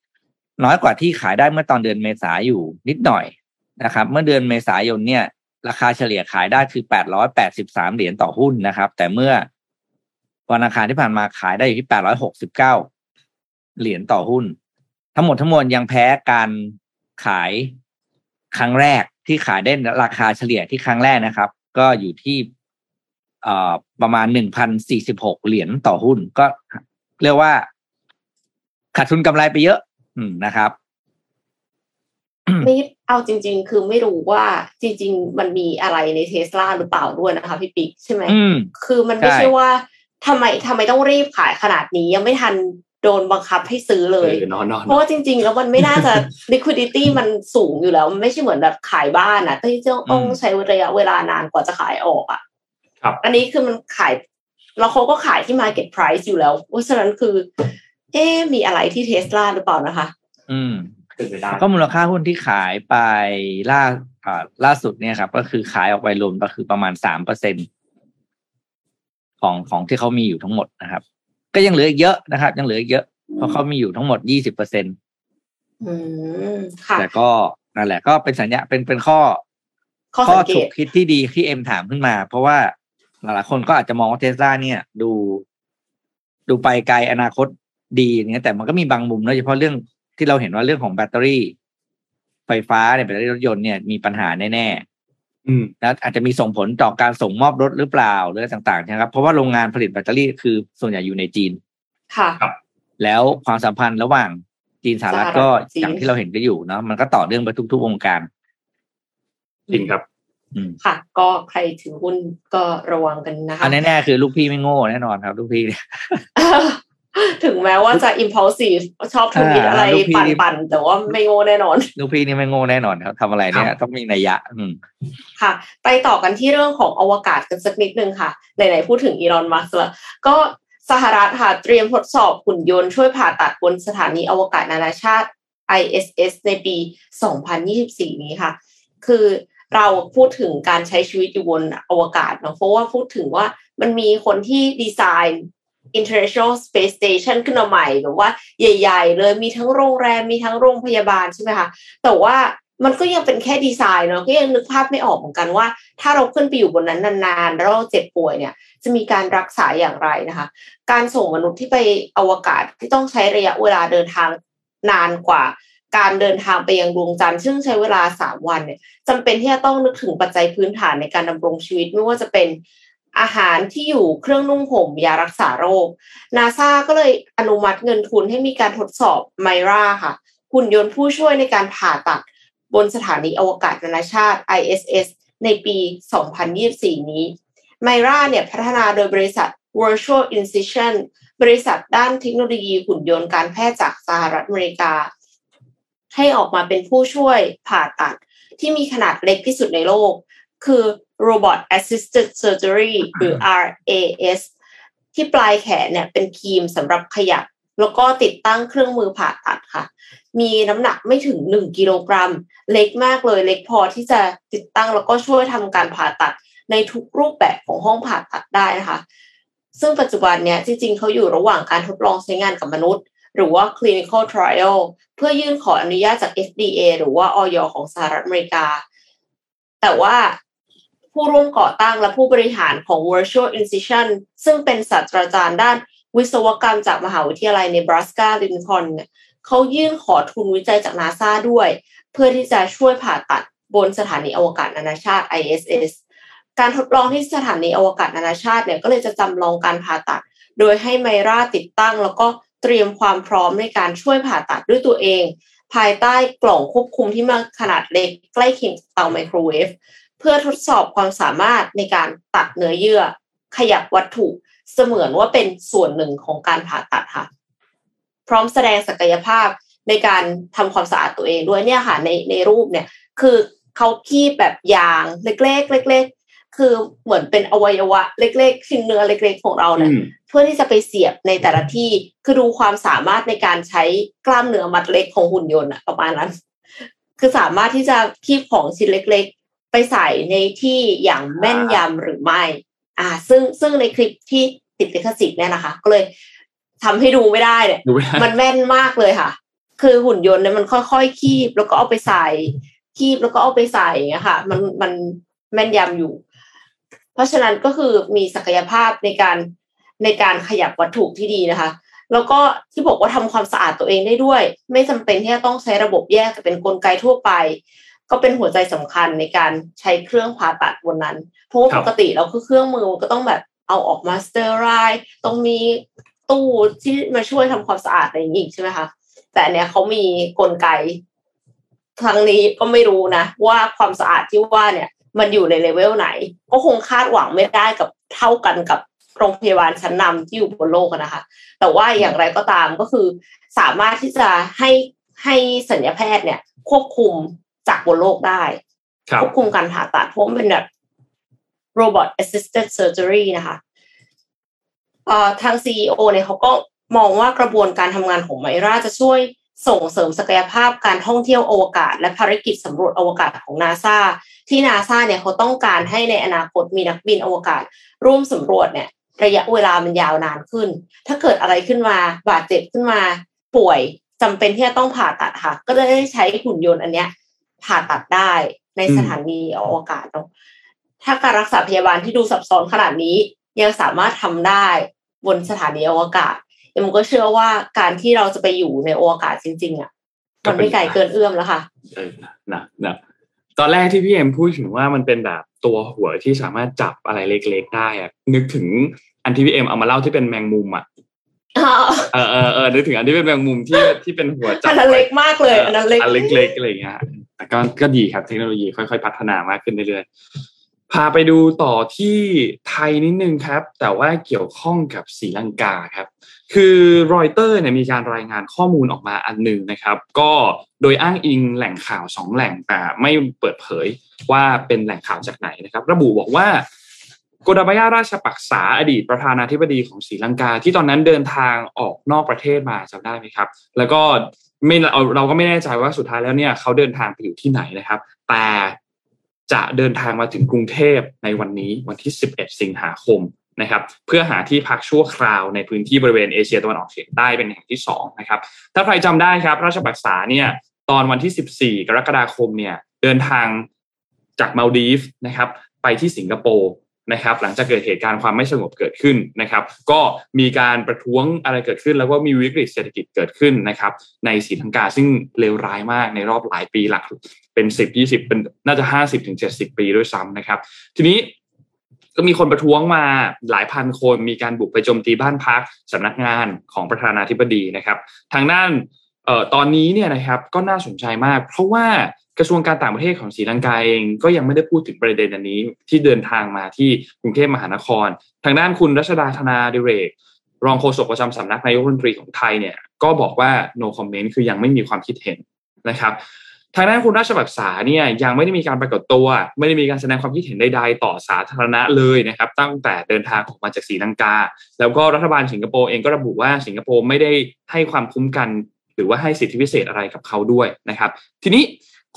น้อยกว่าที่ขายได้เมื่อตอนเดือนเมษาอยู่นิดหน่อยนะครับ เมื่อเดือนเมษายนเนี่ย ราคาเฉลี่ยขายได้คือแปดร้อยแปดสิบสามเหรียญต่อหุ้นนะครับ แต่เมื่อวันอังคารที่ผ่านมาขายได้อยู่ที่แปดร้อยหกสิบเก้าเหรียญต่อหุ้น ทั้งหมดทั้งมวลยังแพ้การขายครั้งแรกที่ขายได้ราคาเฉลี่ยที่ครั้งแรกนะครับ ก็อยู่ที่ประมาณหนึ่งพันสี่สิบหกเหรียญต่อหุ้น ก็เรียกว่าขาดทุนกำไรไปเยอะ อืมนะครับไม่เอาจริง ๆ คือไม่รู้ว่าจริง ๆ มันมีอะไรในเทสลาหรือเปล่าด้วยนะคะพี่ปิ๊กใช่ไหมอืมคือมันไม่ใช่ใช่ว่าทำไมทำไมต้องรีบขายขนาดนี้ยังไม่ทันโดนบังคับให้ซื้อเลยเออนอนนอนเพราะว่าจริง ๆ แล้วมันไม่น่าจะ liquidity มันสูงอยู่แล้วมันไม่ใช่เหมือนแบบขายบ้านอะที่จะต้องใช้ระยะเวลานานกว่าจะขายออกอะครับ อันนี้คือมันขายแล้วเขาก็ขายที่ market price อยู่แล้วเพราะฉะนั้นคือ เอ๊ะมีอะไรที่เทสลาหรือเปล่านะคะ อืมเป็นไปได้ก็มูลค่าหุ้นที่ขายไปล่าอ่าล่าสุดเนี่ยครับ ก็คือขายออกไปรวมก็คือประมาณสามเปอร์เซ็นของของที่เขามีอยู่ทั้งหมดนะครับ ก็ยังเหลืออีกเยอะนะครับ ยังเหลืออีกเยอะเพราะเขามีอยู่ทั้งหมดยี่สิบเปอร์เซ็นอืมค่ะแต่ก็นั่นแหละ ก็เป็นสัญญาเป็นเป็นข้อ ข้อข้อสังเกฉุตกคิดที่ดีที่เอ็มถามขึ้นมา เพราะว่าหลายๆคนก็อาจจะมองว่าเทสลาเนี่ย ดู ดูไปไกลอนาคต ดีอย่างเงี้ยแต่มันก็มีบางมุมโดยเฉพาะเรื่องที่เราเห็นว่าเรื่องของแบตเตอรี่ ไฟฟ้าเนี่ยแบตเตอรี่รถยนต์เนี่ยมีปัญหาแน่อืมๆแล้วอาจจะมีส่งผลต่อการส่งมอบรถหรือเปล่าหรืออะไรต่างๆนะครับ เพราะว่าโรงงานผลิตแบตเตอรี่คือส่วนใหญ่อยู่ในจีน ค่ะ แล้วความสัมพันธ์ระหว่างจีนสหรัฐสหรัฐก็จีนอย่างที่เราเห็นก็อยู่เนาะมันก็ต่อเนื่องไปทุกๆวงการจริงครับอืมค่ะ ก็ใครถือหุ้นก็ระวังกันนะคะอันแน่ๆคือลูกพี่ไม่โง่แน่นอนครับ ลูกพี่เนี่ย ถึงแม้ว่าจะ impulsive ชอบทวิตอ่าอะไรลูกพี่ปั่นๆแต่ว่าไม่โง่แน่นอน ลูกพี่นี่ไม่โง่แน่นอนครับทำอะไรเนี่ยครับต้องมีนัยยะ อืมค่ะ ไปต่อกันที่เรื่องของอวกาศกันสักนิดนึงค่ะไหนๆพูดถึงอีลอนมัสก์แล้วก็สหรัฐค่ะเตรียมทดสอบหุ่นยนต์ช่วยผ่าตัดบนสถานีอวกาศนานาชาติ ISS ในปี 2024 นี้ค่ะ คือเราพูดถึงการใช้ชีวิตอยู่บนอวกาศเนาะเพราะว่าพูดถึงว่ามันมีคนที่ดีไซน์ International Space Station ขึ้นมาใหม่แบบว่าใหญ่ ๆ เลยมีทั้งโรงแรมมีทั้งโรงพยาบาลใช่ไหมคะแต่ว่ามันก็ยังเป็นแค่ดีไซน์เนาะก็ยังนึกภาพไม่ออกเหมือนกันว่า ถ้าเราขึ้นไปอยู่บนนั้นนานๆแล้วเราเจ็บป่วยเนี่ย จะมีการรักษาอย่างไรนะคะ การส่งมนุษย์ที่ไปอวกาศที่ต้องใช้ระยะเวลาเดินทางนานกว่า การเดินทางไปยังดวงจันทร์ซึ่งใช้เวลาสามวันเนี่ยจำเป็นที่จะต้องนึกถึงปัจจัยพื้นฐานในการดำรงชีวิตไม่ว่าจะเป็น อาหารที่อยู่เครื่องนุ่งห่มยารักษาโรคนาซาก็เลยอนุมัติเงินทุนให้มีการทดสอบไมราค่ะ หุ่นยนต์ผู้ช่วยในการผ่าตัด บนสถานีอวกาศนานาชาติ ISS ในปี 2024 นี้ไมราเนี่ยพัฒนาโดยบริษัท Virtual Incision บริษัทด้านเทคโนโลยีหุ่นยนต์การแพทย์จากสหรัฐอเมริกา ให้ออกมาเป็นผู้ช่วยผ่าตัดที่มีขนาดเล็กที่สุดในโลก คือ Robot Assisted Surgery หรือ RAS ที่ปลายแขนเนี่ยเป็นครีมสำหรับขยับ แล้วก็ติดตั้งเครื่องมือผ่าตัดค่ะ มีน้ำหนักไม่ถึง1กิโลกรัม เล็กมากเลยเล็กพอที่จะติดตั้งแล้วก็ช่วยทำการผ่าตัดในทุกรูปแบบของห้องผ่าตัดได้นะคะ ซึ่งปัจจุบันเนี่ยจริงๆเขาอยู่ระหว่างการทดลองใช้งานกับมนุษย์ หรือว่า clinical trial เพื่อยื่นขออนุญาตจาก FDA หรือว่าออยของสหรัฐอเมริกา แต่ว่า ผู้ร่วมก่อตั้งและผู้บริหารของ Virtual Incision ซึ่งเป็นศาสตราจารย์ด้านวิศวกรรมจากมหาวิทยาลัยเนบราสกาลินคอนเนี่ยเขายื่นขอทุนวิจัยจากนาซาด้วย เพื่อที่จะช่วยผ่าตัดบนสถานีอวกาศนานาชาติ ISS การทดลองที่สถานีอวกาศนานาชาติเนี่ยก็เลยจะจำลองการผ่าตัด โดยให้ไมราติดตั้ง แล้วก็เตรียมความพร้อมในการช่วยผ่าตัดด้วยตัวเอง ภายใต้กล่องควบคุมที่มาขนาดเล็กใกล้เคียงเตาไมโครเวฟ เพื่อทดสอบความสามารถในการตัดเนื้อเยื่อ ขยับวัตถุเสมือนว่าเป็นส่วนหนึ่งของการผ่าตัดค่ะ พร้อมแสดงศักยภาพในการทำความสะอาดตัวเองด้วยเนี่ยค่ะในในรูปเนี่ย คือเขาคีบแบบยางเล็กๆเล็กๆคือเหมือนเป็นอวัยวะ เล็กๆชิ้นเนื้อเล็ก ๆ ของเราเนี่ยเพื่อที่จะไปเสียบในแต่ละที่คือดูความสามารถในการใช้กล้ามเนื้อมัดเล็กของหุ่นยนต์อะประมาณนั้น คือสามารถที่จะคีบของชิ้นเล็ก ไปใส่ในที่อย่างแม่นยำหรือไม่ อ่า ซึ่งซึ่งในคลิปที่ติดลิขสิทธิ์เนี่ยนะคะ ก็เลยทำให้ดูไม่ได้เนี่ยมันแม่นมากเลยค่ะ คือหุ่นยนต์เนี่ยมันค่อยๆคีบแล้วก็เอาไปใส่ คีบแล้วก็เอาไปใส่เงี้ยค่ะ มันมันแม่นยำอยู่ เพราะฉะนั้นก็คือมีศักยภาพในการในการขยับวัตถุที่ดีนะคะ แล้วก็ที่บอกว่าทำความสะอาดตัวเองได้ด้วย ไม่จำเป็นที่จะต้องใช้ระบบแยกแต่เป็นกลไกทั่วไป ก็เป็นหัวใจสำคัญในการใช้เครื่องผ่าตัดบนนั้น เพราะว่าปกติเราคือเครื่องมือก็ต้องแบบเอาออกมา sterile ต้องมีตู้ที่มาช่วยทำความสะอาดอะไรอย่างนี้ใช่ไหมคะแต่เนี้ยเขามีกลไกครั้งนี้ก็ไม่รู้นะ ว่าความสะอาดที่ว่าเนี่ย มันอยู่ในเลเวลไหน ก็คงคาดหวังไม่ได้กับเท่ากันกับโรงพยาบาลชั้นนำที่อยู่บนโลกนะคะ แต่ว่าอย่างไรก็ตามก็คือ สามารถที่จะให้ให้สัญญาแพทย์เนี่ย ควบคุม จากบนโลกได้ควบคุมการผ่าตัดเพราะมันเป็นแบบ robot assisted surgery นะคะเอ่อทาง CEO เนี่ยเขาก็มองว่ากระบวนการทำงานของไมราจะช่วยส่งเสริมศักยภาพการท่องเที่ยวอวกาศ และภารกิจสำรวจอวกาศของนาซาที่นาซาเนี่ยเขาต้องการให้ในอนาคตมีนักบินอวกาศ ร่วมสำรวจเนี่ย ระยะเวลามันยาวนานขึ้น ถ้าเกิดอะไรขึ้นมาบาดเจ็บขึ้นมา ป่วยจำเป็นที่จะต้องผ่าตัดค่ะก็ได้ใช้หุ่นยนต์อันเนี้ย ผ่าตัดได้ในสถานีอวกาศเนาะถ้าการรักษาพยาบาลที่ดูซับซ้อนขนาดนี้ยังสามารถทำได้บนสถานีอวกาศเอ็มก็เชื่อว่าการที่เราจะไปอยู่ในอวกาศจริง ๆอะมันไม่ไกลเกินเอื้อมแล้วค่ะเออนะนะตอนแรกที่พี่เอ็มพูดถึงว่ามันเป็นแบบตัวหัวที่สามารถจับอะไรเล็ก ๆ ได้อะนึกถึงอันที่พี่เอ็มเอามาเล่าที่เป็นแมงมุมอะ เออเออเออนึกถึงอันที่เป็นแมงมุมที่ที่เป็นหัวจับอันนั้นเล็กมากเลยอันนั้นเล็กอันเล็กๆอะไรอย่างเงี้ยแต่ก็ก็ดีครับเทคโนโลยีค่อย ๆ พัฒนามากขึ้นเรื่อยๆพาไปดูต่อที่ไทยนิดนึงครับ แต่ว่าเกี่ยวข้องกับศรีลังกาครับ คือรอยเตอร์เนี่ยมีการรายงานข้อมูลออกมาอันหนึ่งนะครับ ก็โดยอ้างอิงแหล่งข่าวสองแหล่งแต่ไม่เปิดเผยว่าเป็นแหล่งข่าวจากไหนนะครับ ระบุบอกว่า โกดาบายาราชปักษาอดีตประธานาธิบดีของศรีลังกา ที่ตอนนั้นเดินทางออกนอกประเทศมาจำได้ไหมครับ แล้วก็ไม่เราเราก็ไม่แน่ใจว่าสุดท้ายแล้วเนี่ยเขาเดินทางไปอยู่ที่ไหนนะครับ แต่จะเดินทางมาถึงกรุงเทพในวันนี้วันที่ 11 สิงหาคมนะครับ เพื่อหาที่พักชั่วคราวในพื้นที่บริเวณเอเชียตะวันออกเฉียงใต้เป็นแห่งที่2นะครับถ้าใครจำได้ครับ ราชปักษาเนี่ยตอนวันที่ 14 กรกฎาคมเนี่ยเดินทางจากมาลดีฟนะครับไปที่สิงคโปร์ นะครับ หลังจากเกิดเหตุการณ์ความไม่สงบเกิดขึ้นนะครับ ก็มีการประท้วงอะไรเกิดขึ้น แล้วก็มีวิกฤตเศรษฐกิจเกิดขึ้นนะครับ ในศรีลังกาซึ่งเลวร้ายมากในรอบหลายปีหลักเป็นสิบยี่สิบเป็นน่าจะห้าสิบถึงเจ็ดสิบปีด้วยซ้ำนะครับ ทีนี้ก็มีคนประท้วงมาหลายพันคนมีการบุกไปโจมตีบ้านพักสำนักงานของประธานาธิบดีนะครับ ทางด้านออตอนนี้เนี่ยนะครับก็น่าสนใจมาก เพราะว่า กระทรวงการต่างประเทศของศรีลังกาเองก็ยังไม่ได้พูดถึงประเด็นอันนี้ที่เดินทางมาที่กรุงเทพมหานคร ทางด้านคุณรัชดาธนาดิเรก รองโฆษกประจำสำนักนายกรัฐมนตรีของไทยเนี่ยก็บอกว่า no comment คือยังไม่มีความคิดเห็นนะครับทางด้านคุณราชบักษาเนี่ยยังไม่ได้มีการปรากฏตัว ไม่ได้มีการแสดงความคิดเห็นใดๆต่อสาธารณะเลยนะครับ ตั้งแต่เดินทางออกมาจากศรีลังกา แล้วก็รัฐบาลสิงคโปร์เองก็ระบุว่าสิงคโปร์ไม่ได้ให้ความคุ้มกัน หรือว่าให้สิทธิพิเศษอะไรกับเขาด้วยนะครับ ทีนี้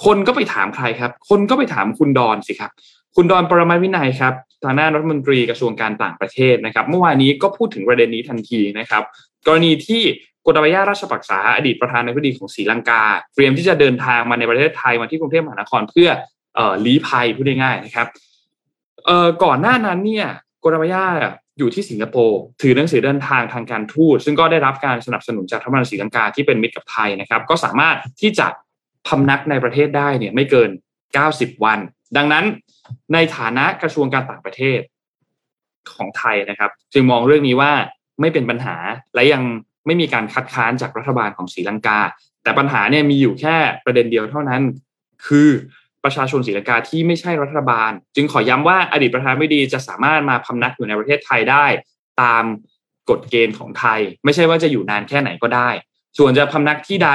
คนก็ไปถามใครครับ คนก็ไปถามคุณดอนสิครับ คุณดอนปรมาวินัยครับทางด้านรัฐมนตรีกระทรวงการต่างประเทศนะครับ เมื่อวานนี้ก็พูดถึงประเด็นนี้ทันทีนะครับ กรณีที่กตบายาราชปักษาอดีตประธานาธิบดีของศรีลังกา เตรียมที่จะเดินทางมาในประเทศไทยมาที่กรุงเทพมหานครเพื่ออลี้ภัยพูดง่ายๆนะครับก่อนหน้านั้นเนี่ยกตบายาอยู่ที่สิงคโปร์ถือหนังสือเดินทางทางการทูตซึ่งก็ได้รับการสนับสนุนจากรัฐบาลศรีลังกาที่เป็นมิตรกับไทยนะครับ ก็สามารถที่จะ พำนักในประเทศได้เนี่ยไม่เกิน 90 วัน ดังนั้นในฐานะกระทรวงการต่างประเทศของไทยนะครับ จึงมองเรื่องนี้ว่าไม่เป็นปัญหาและยังไม่มีการคัดค้านจากรัฐบาลของศรีลังกา แต่ปัญหาเนี่ยมีอยู่แค่ประเด็นเดียวเท่านั้น คือประชาชนศรีลังกาที่ไม่ใช่รัฐบาล จึงขอย้ำว่าอดีตประธานไม่ดีจะสามารถมาพำนักอยู่ในประเทศไทยได้ ตามกฎเกณฑ์ของไทย ไม่ใช่ว่าจะอยู่นานแค่ไหนก็ได้ ส่วนจะพำนักที่ใด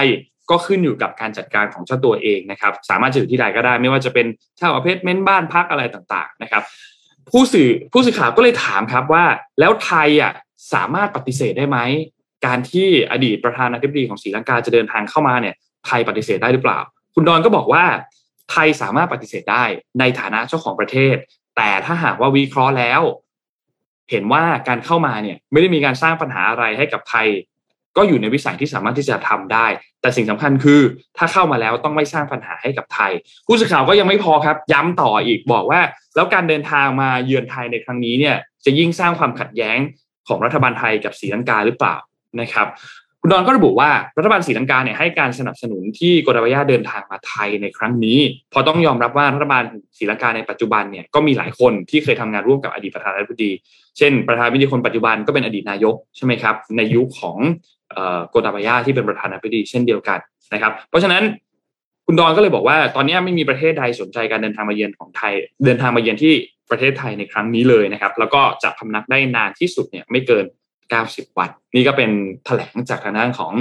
ก็ขึ้นอยู่กับการจัดการของเจ้าตัวเองนะครับ สามารถจะอยู่ที่ใดก็ได้ ไม่ว่าจะเป็นเช่าอพาร์ตเมนต์บ้านพักอะไรต่างๆนะครับ ผู้สื่อผู้สื่อข่าวก็เลยถามครับว่า แล้วไทยอะสามารถปฏิเสธได้ไหมการที่อดีตประธานาธิบดีของศรีลังกาจะเดินทางเข้ามาเนี่ยไทยปฏิเสธได้หรือเปล่า คุณดอนก็บอกว่า ไทยสามารถปฏิเสธได้ในฐานะเจ้าของประเทศ แต่ถ้าหากว่าวิเคราะห์แล้ว เห็นว่าการเข้ามาเนี่ย ไม่ได้มีการสร้างปัญหาอะไรให้กับไทย ก็อยู่ในวิสัยที่สามารถที่จะทำได้ แต่สิ่งสำคัญคือถ้าเข้ามาแล้วต้องไม่สร้างปัญหาให้กับไทย ผู้สื่อข่าวก็ยังไม่พอครับ ย้ำต่ออีกบอกว่า แล้วการเดินทางมาเยือนไทยในครั้งนี้เนี่ยจะยิ่งสร้างความขัดแย้งของรัฐบาลไทยกับศรีลังกาหรือเปล่านะครับคุณดอนก็ระบุว่ารัฐบาลศรีลังกาเนี่ยให้การสนับสนุนที่โกดาวายาเดินทางมาไทยในครั้งนี้พราะต้องยอมรับว่ารัฐบาลศรีลังกาในปัจจุบันเนี่ยก็มีหลายคนที่เคยทำงานร่วมกับอดีตประธานาธิบดี เช่น ประธานาธิบดีคนปัจจุบันก็เป็นอดีตนายกใช่ไหมครับในยุคของ โกดาวายาที่เป็นประธานาธิบดีเช่นเดียวกันนะครับ เพราะฉะนั้นคุณดอนก็เลยบอกว่า ตอนนี้ไม่มีประเทศใดสนใจการเดินทางมาเยือนของไทย เดินทางมาเยือนที่ประเทศไทยในครั้งนี้เลยนะครับ แล้วก็จะพำนักได้นานที่สุดเนี่ยไม่เกิน 90 วัน นี่ก็เป็นแถลงจากทางด้านของ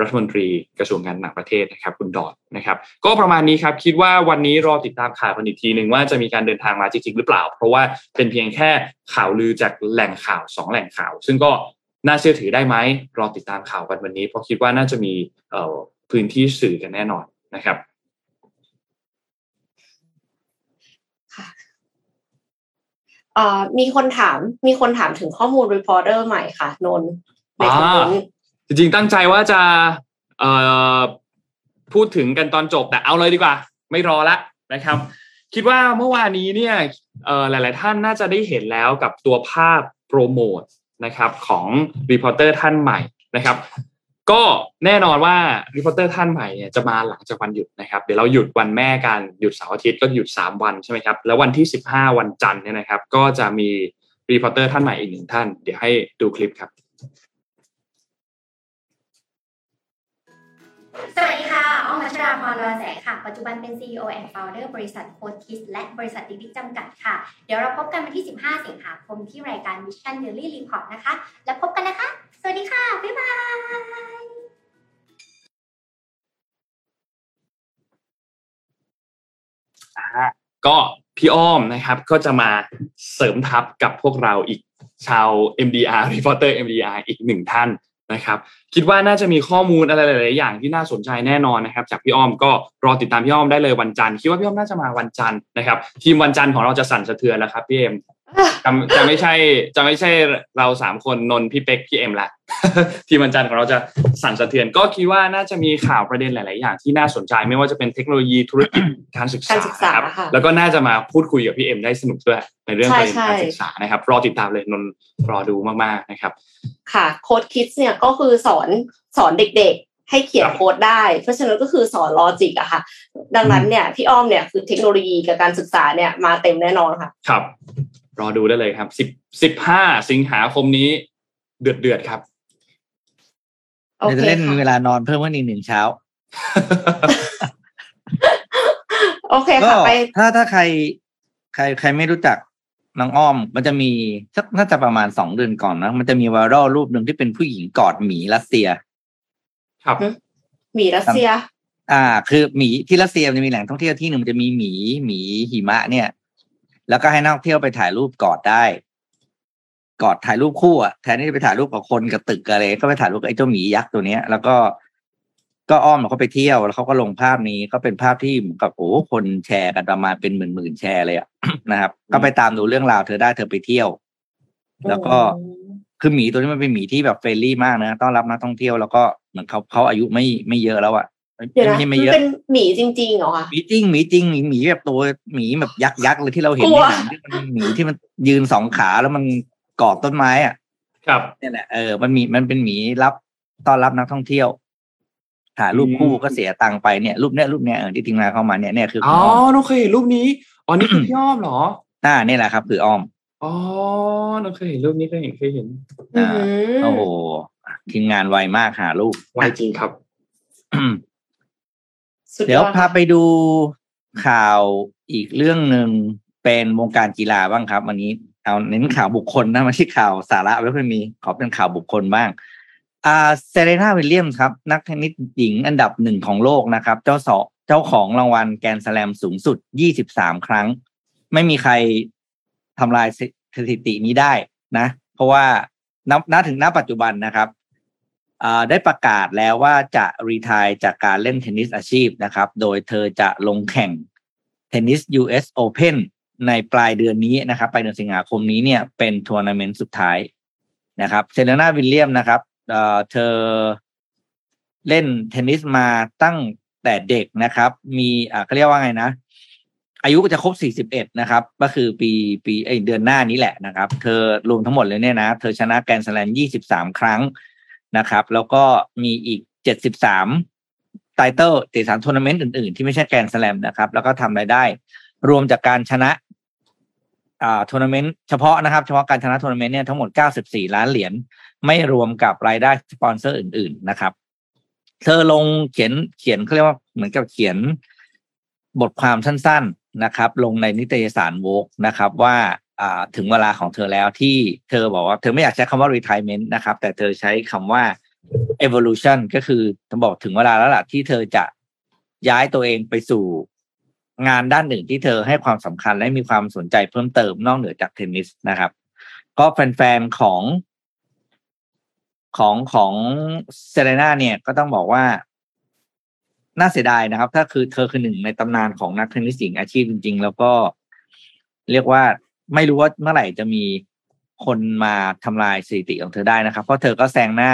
รัฐมนตรีกระทรวงการต่างประเทศนะครับ คุณดอนนะครับ ก็ประมาณนี้ครับคิดว่าวันนี้รอติดตามข่าวกันอีกทีหนึ่งว่าจะมีการเดินทางมาจริงๆหรือเปล่า เพราะว่าเป็นเพียงแค่ข่าวลือจากแหล่งข่าวสองแหล่งข่าว ซึ่งก็ น่าเชื่อถือได้ไหมรอติดตามข่าวกันวันนี้ เพราะคิดว่าน่าจะมีพื้นที่สื่อกันแน่นอนนะครับค่ะมีคนถามมีคนถามถึงข้อมูลรีพอร์เตอร์ใหม่ค่ะ นนในคอมเมนต์จริงๆตั้งใจว่าจะเอ่อพูดถึงกันตอนจบแต่เอาเลยดีกว่า ไม่รอละนะครับ คิดว่าเมื่อวานนี้เนี่ยเอ่อหลาย ๆ ท่านน่าจะได้เห็นแล้วกับตัวภาพโปรโมท นะครับของ reporter ท่านใหม่นะครับ ก็แน่นอนว่า reporter ท่านใหม่เนี่ยจะมาหลังจากวันหยุดนะครับ เดี๋ยวเราหยุดวันแม่กันหยุดเสาร์อาทิตย์ก็หยุด 3 วันใช่ไหมครับแล้ววันที่ 15 วันจันทร์เนี่ยนะครับ ก็จะมี reporter ท่านใหม่อีกหนึ่งท่าน เดี๋ยวให้ดูคลิปครับ สวัสดีค่ะอ้อมพัชราพรวรแสงค่ะ ปัจจุบันเป็น CEO and Founder บริษัทโคทิสและบริษัทดิวิจำกัดค่ะ เดี๋ยวเราพบกันวันที่ 15 สิงหาคมที่รายการ Mission Daily Report นะคะ แล้วพบกันนะคะ สวัสดีค่ะ บ๊ายบายก็พี่อ้อมนะครับก็จะมาเสริมทัพกับพวกเราอีกชาว MDR Reporter MDR อีกหนึ่งท่าน นะครับคิดว่าน่าจะมีข้อมูลอะไรหลาย ๆ อย่างที่น่าสนใจแน่นอนนะครับ จากพี่อ้อมก็รอติดตามพี่อ้อมได้เลยวันจันทร์คิดว่าพี่อ้อมน่าจะมาวันจันทร์นะครับ ทีมวันจันทร์ของเราจะสั่นสะเทือนแล้วครับพี่เอ็ม จะจะไม่ใช่จะไม่ใช่เราสามคนนนท์พี่เป็กพี่เอ็มละทีมวันจันทร์ของเราจะสั่นสะเทือน ก็คิดว่าน่าจะมีข่าวประเด็นหลาย ๆ อย่างที่น่าสนใจไม่ว่าจะเป็นเทคโนโลยีธุรกิจการศึกษาการศึกษานะครับค่ะแล้วก็น่าจะมาพูดคุยกับพี่เอ็มได้สนุกด้วยในเรื่องใช่ประเด็นใช่การศึกษานะครับ รอติดตามเลยนนท์รอดูมาก ๆ นะครับ ค่ะโค้ดคิดเนี่ยก็คือสอนสอนเด็กๆให้เขียนครับโค้ดได้ เพราะฉะนั้นก็คือสอนลอจิกอะค่ะ ดังนั้นเนี่ยพี่อ้อมเนี่ยคือเทคโนโลยีกับการศึกษาเนี่ยมาเต็มแน่นอนค่ะ ครับ รอดูได้เลยครับสิบสิบห้าสิงหาคมนี้ เดือดเดือดๆครับโอเดี๋ยวเคจะเล่นค่ะเวลานอนเพิ่มขึ้นอีกหนึ่งเช้า โอเคก็ค่ะไปถ้าถ้าใคร ใครใครไม่รู้จักน้องอ้อม มันจะมีสักน่าจะประมาณสองเดือนก่อนนะ มันจะมีไวรัลรูปหนึ่งที่เป็นผู้หญิงกอดหมีรัสเซีย ครับหมีรัสเซีย อ่า คือหมีที่รัสเซียมันจะมีแหล่งท่องเที่ยวที่หนึ่งมันจะมีหมีหมีหิมะเนี่ย แล้วก็ให้นักท่องเที่ยวไปถ่ายรูปกอดได้กอดถ่ายรูปคู่อะแทนที่จะไปถ่ายรูปกับคนกับตึกอะไรก็ไปถ่ายรูปกับไอ้เจ้าหมียักษ์ตัวเนี้ย แล้วก็ก็อ้อมเขาไปเที่ยวแล้วเขาก็ลงภาพนี้ก็เป็นภาพที่เหมือนกับโอ้โหคนแชร์กันประมาณเป็นหมื่นหมื่นๆแชร์เลยอะนะครับ ก็ไปตามดูเรื่องราวเธอได้เธอไปเที่ยว แล้วก็คือหมีตัวนี้มันเป็นหมีที่แบบเฟรนลี่มากนะต้อนรับนักท่องเที่ยวแล้วก็เหมือนเขาเขาอายุไม่ไม่เยอะแล้วอะ เดี๋ยวนะไม่ใช่มัไม่นเยอะเป็นหมีจริงๆเหรอคะหมีจริงหมีจริงหมีหมีแบบตัวหมีแบบยักษ์ยักษ์เลยที่เราเห็นกลัในวหนังที่มันหมีที่มันยืนสองขาแล้วมันเกาะต้นไม้อะ ครับเนี่ยแหละเออมันมีมันเป็นหมีรับต้อนรับนักท่องเที่ยวถ่ายรูปคู่อืมก็เสียตังค์ไปเนี่ยรูปเนี้ยรูปเนี้ยเออที่ทีมงานเข้ามาเนี่ยเนี่ยคืออ๋คุอณอ้อมน้องเคยเห็นรูปนี้อ๋อนี่คือพี่อ้อมเหรออ่านี่แหละครับคืออ้อมอ๋อน้องเคยเห็นรูปนี้เคยเห็นเคยเห็นอ่าอืมโอ้โหทีมงานไวมากหารูปไวจริงครับสุด เดี๋ยวพาไปดูข่าวอีกเรื่องหนึ่งเป็นวงการกีฬาบ้างครับ วันนี้เอาเน้นข่าวบุคคลนะไม่ใช่ข่าวสาระไม่ค่อยมี ขอเป็นข่าวบุคคลบ้างอ่าเซเรนาวิลเลียมครับ นักเทนนิสหญิงอันดับหนึ่งของโลกนะครับ เจ้าสอเจ้าของรางวัลแกรนด์สแลมสูงสุด 23 ครั้ง ไม่มีใครทำลายสถิตินี้ได้นะ เพราะว่านับณถึงณปัจจุบันนะครับ ได้ประกาศแล้วว่าจะ retire จากการเล่นเทนนิสอาชีพนะครับ โดยเธอจะลงแข่งเทนนิส US Open ในปลายเดือนนี้นะครับ ปลายเดือนสิงหาคมนี้เนี่ยเป็นทัวร์นาเมนต์สุดท้ายนะครับเซเรนาวิลเลียมส์นะครับเธอเล่นเทนนิสมาตั้งแต่เด็กนะครับ มีอ่าเขาเรียกว่าไงนะ อายุก็จะครบ41นะครับ ก็คือปีปีเดือนหน้านี้แหละนะครับ เธอรวมทั้งหมดเลยเนี่ยนะ เธอชนะแกรนด์สแลม23ครั้ง นะครับ แล้วก็มีอีก73 title ตามทัวร์นาเมนต์อื่นๆ ที่ไม่ใช่แกรนด์สแลมนะครับ แล้วก็ทำรายได้ รวมจากการชนะอ่าทัวร์นาเมนต์เฉพาะนะครับ เฉพาะการชนะทัวร์นาเมนต์เนี่ยทั้งหมด94ล้านเหรียญไม่รวมกับรายได้สปอนเซอร์อื่น ๆนะครับ เธอลงเขียนเขียนเขาเรียกว่าเหมือนกับเขียนบทความสั้น ๆนะครับ ลงในนิตยสาร Vogue นะครับว่า ถึงเวลาของเธอแล้วที่เธอบอกว่าเธอไม่อยากใช้คำว่า retirement นะครับ แต่เธอใช้คำว่า evolution ก็คือต้องบอกถึงเวลาแล้วล่ะที่เธอจะย้ายตัวเองไปสู่งานด้านหนึ่งที่เธอให้ความสำคัญและมีความสนใจเพิ่มเติมนอกเหนือจากเทนนิสนะครับ ก็แฟนๆของของของเซเรนาเนี่ยก็ต้องบอกว่าน่าเสียดายนะครับ ถ้าคือเธอคือหนึ่งในตำนานของนักเทนนิสหญิงอาชีพจริง ๆ แล้วก็เรียกว่า ไม่รู้ว่าเมื่อไหร่จะมีคนมาทำลายสถิติของเธอได้นะครับ เพราะเธอก็แซงหน้า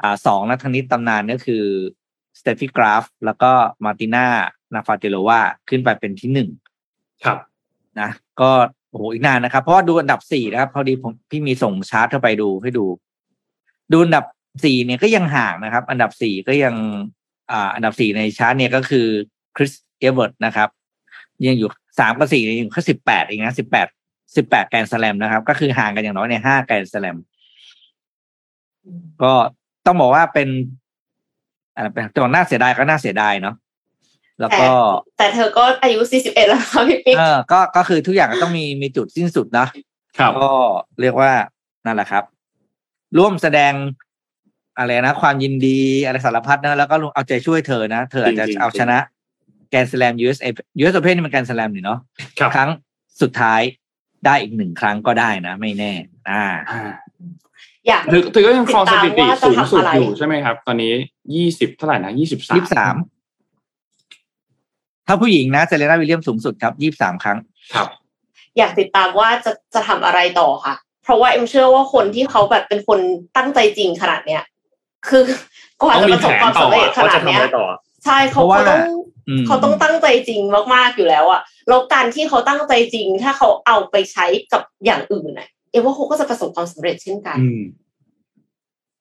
อ่าสองนักเทนนิสตำนานก็คือสเตฟ i ีกราฟแล้วก็มาร์ติน่านาฟาเตโลวาขึ้นไปเป็นที่หนึ่งครับนะก็โอ้โหอีกนานนะครับ เพราะว่าดูอันดับสี่นะครับพอดีผมพี่มีส่งชาร์ตเข้าไปดูให้ดู ดูอันดับสี่เนี่ยก็ยังห่างนะครับ อันดับสี่ก็ยังอ่าอันดับสี่ในชาร์ตเนี่ยก็คือคริสเอเวิร์ตนะครับ ยังอยู่สามกับสี่ยังอยู่แค่สิบแปดเองนะสิบแปด สิบแปดแกรนด์สแลมนะครับ ก็คือห่างกันอย่างน้อยในห้าแกรนด์สแลมก็ต้องบอกว่าเป็นอะไรเป็นตัวน่าเสียดายก็น่าเสียดายเนาะแล้วก็ แต่เธอก็อายุ 41 แล้วค่ะพี่ปิ๊กเออก็ก็คือทุกอย่างก็ต้องมีมีจุดสิ้นสุดนะครับก็เรียกว่านั่นแหละครับ ร่วมแสดงอะไรนะ ความยินดีอะไรสารพัดนะ แล้วก็เอาใจช่วยเธอนะ เธออาจจะจริงๆเอาชนะแกนสแลม US US Open นี่มันแกนสแลมนี่เนาะครับครั้งสุดท้าย ได้อีกหนึ่งครั้งก็ได้นะ ไม่แน่ อ่าอ่าอยากถือถือก็ยังครองสถิติติดตามว่าจะสูงสุดทำอะไรอยู่ใช่ไหมครับ ตอนนี้ยี่สิบเท่าไหร่นะยี่สิบสามยี่สามถ้าผู้หญิงนะเซเลนาวิลเลียมสูงสุดครับยี่สามครั้ง ครับ อยากติดตามว่าจะจะทำอะไรต่อค่ะ เพราะว่าเอ็มเชื่อว่าคนที่เขาแบบเป็นคนตั้งใจจริงขนาดเนี้ยคือกว่าต้องจะปมีระสแผบนความต่อสำเร็จขว่านาจะดทำเนี้อะยไรต่อ ใช่เขาเพราะว่าเขาต้องอืมเขาต้องตั้งใจจริงมากๆอยู่แล้วอะแล้วการที่เขาตั้งใจจริง ถ้าเขาเอาไปใช้กับอย่างอื่นอะเอ็มว่าเขาก็จะประสบความสำเร็จเช่นกันอืม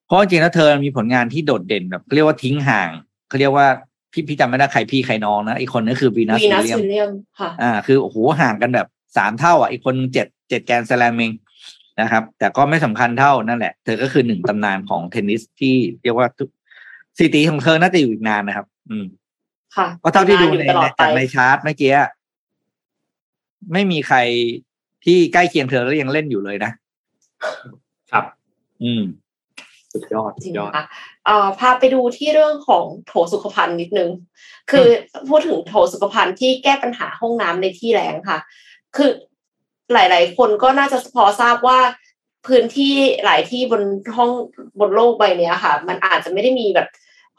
เพราะจริงๆแล้วเธอมีผลงานที่โดดเด่นแบบเขาเรียกว่าทิ้งห่างเขาเรียกว่าพี่พี่จำไม่ได้ใครพี่ใครน้องนะอีกคนนึงคือวีนัสวีนัสวิลเลียมวิลเลียมค่ะอ่า คือโอ้โหห่างกันแบบสามเท่า อะ อีกคนเจ็ดเจ็ดแกรนด์สแลมเองนะครับ แต่ก็ไม่สำคัญเท่านั่นแหละ เธอก็คือหนึ่งตำนานของเทนนิสที่เรียกว่าทุกสถิติของเธอน่าจะอยู่อีกนานนะครับ อืมค่ะเพราะเท่าที่ดูอยู่ในตลอดไปจากในชาร์ตเมื่อกี้อะไม่มีใครที่ใกล้เคียงเธอแล้วยังเล่นอยู่เลยนะ ครับ อืม สุดยอดจสุริดงยอดค่ะเอ่อพาไปดูที่เรื่องของโถสุขภัณฑ์นิดนึง คือพูดถึงโถสุขภัณฑ์ที่แก้ปัญหาห้องน้ำในที่แล้งค่ะ คือหลาย ๆ คนก็น่าจะพอทราบว่าพื้นที่หลายที่บนห้องบนโลกใบเนี้ยค่ะ มันอาจจะไม่ได้มีแบบ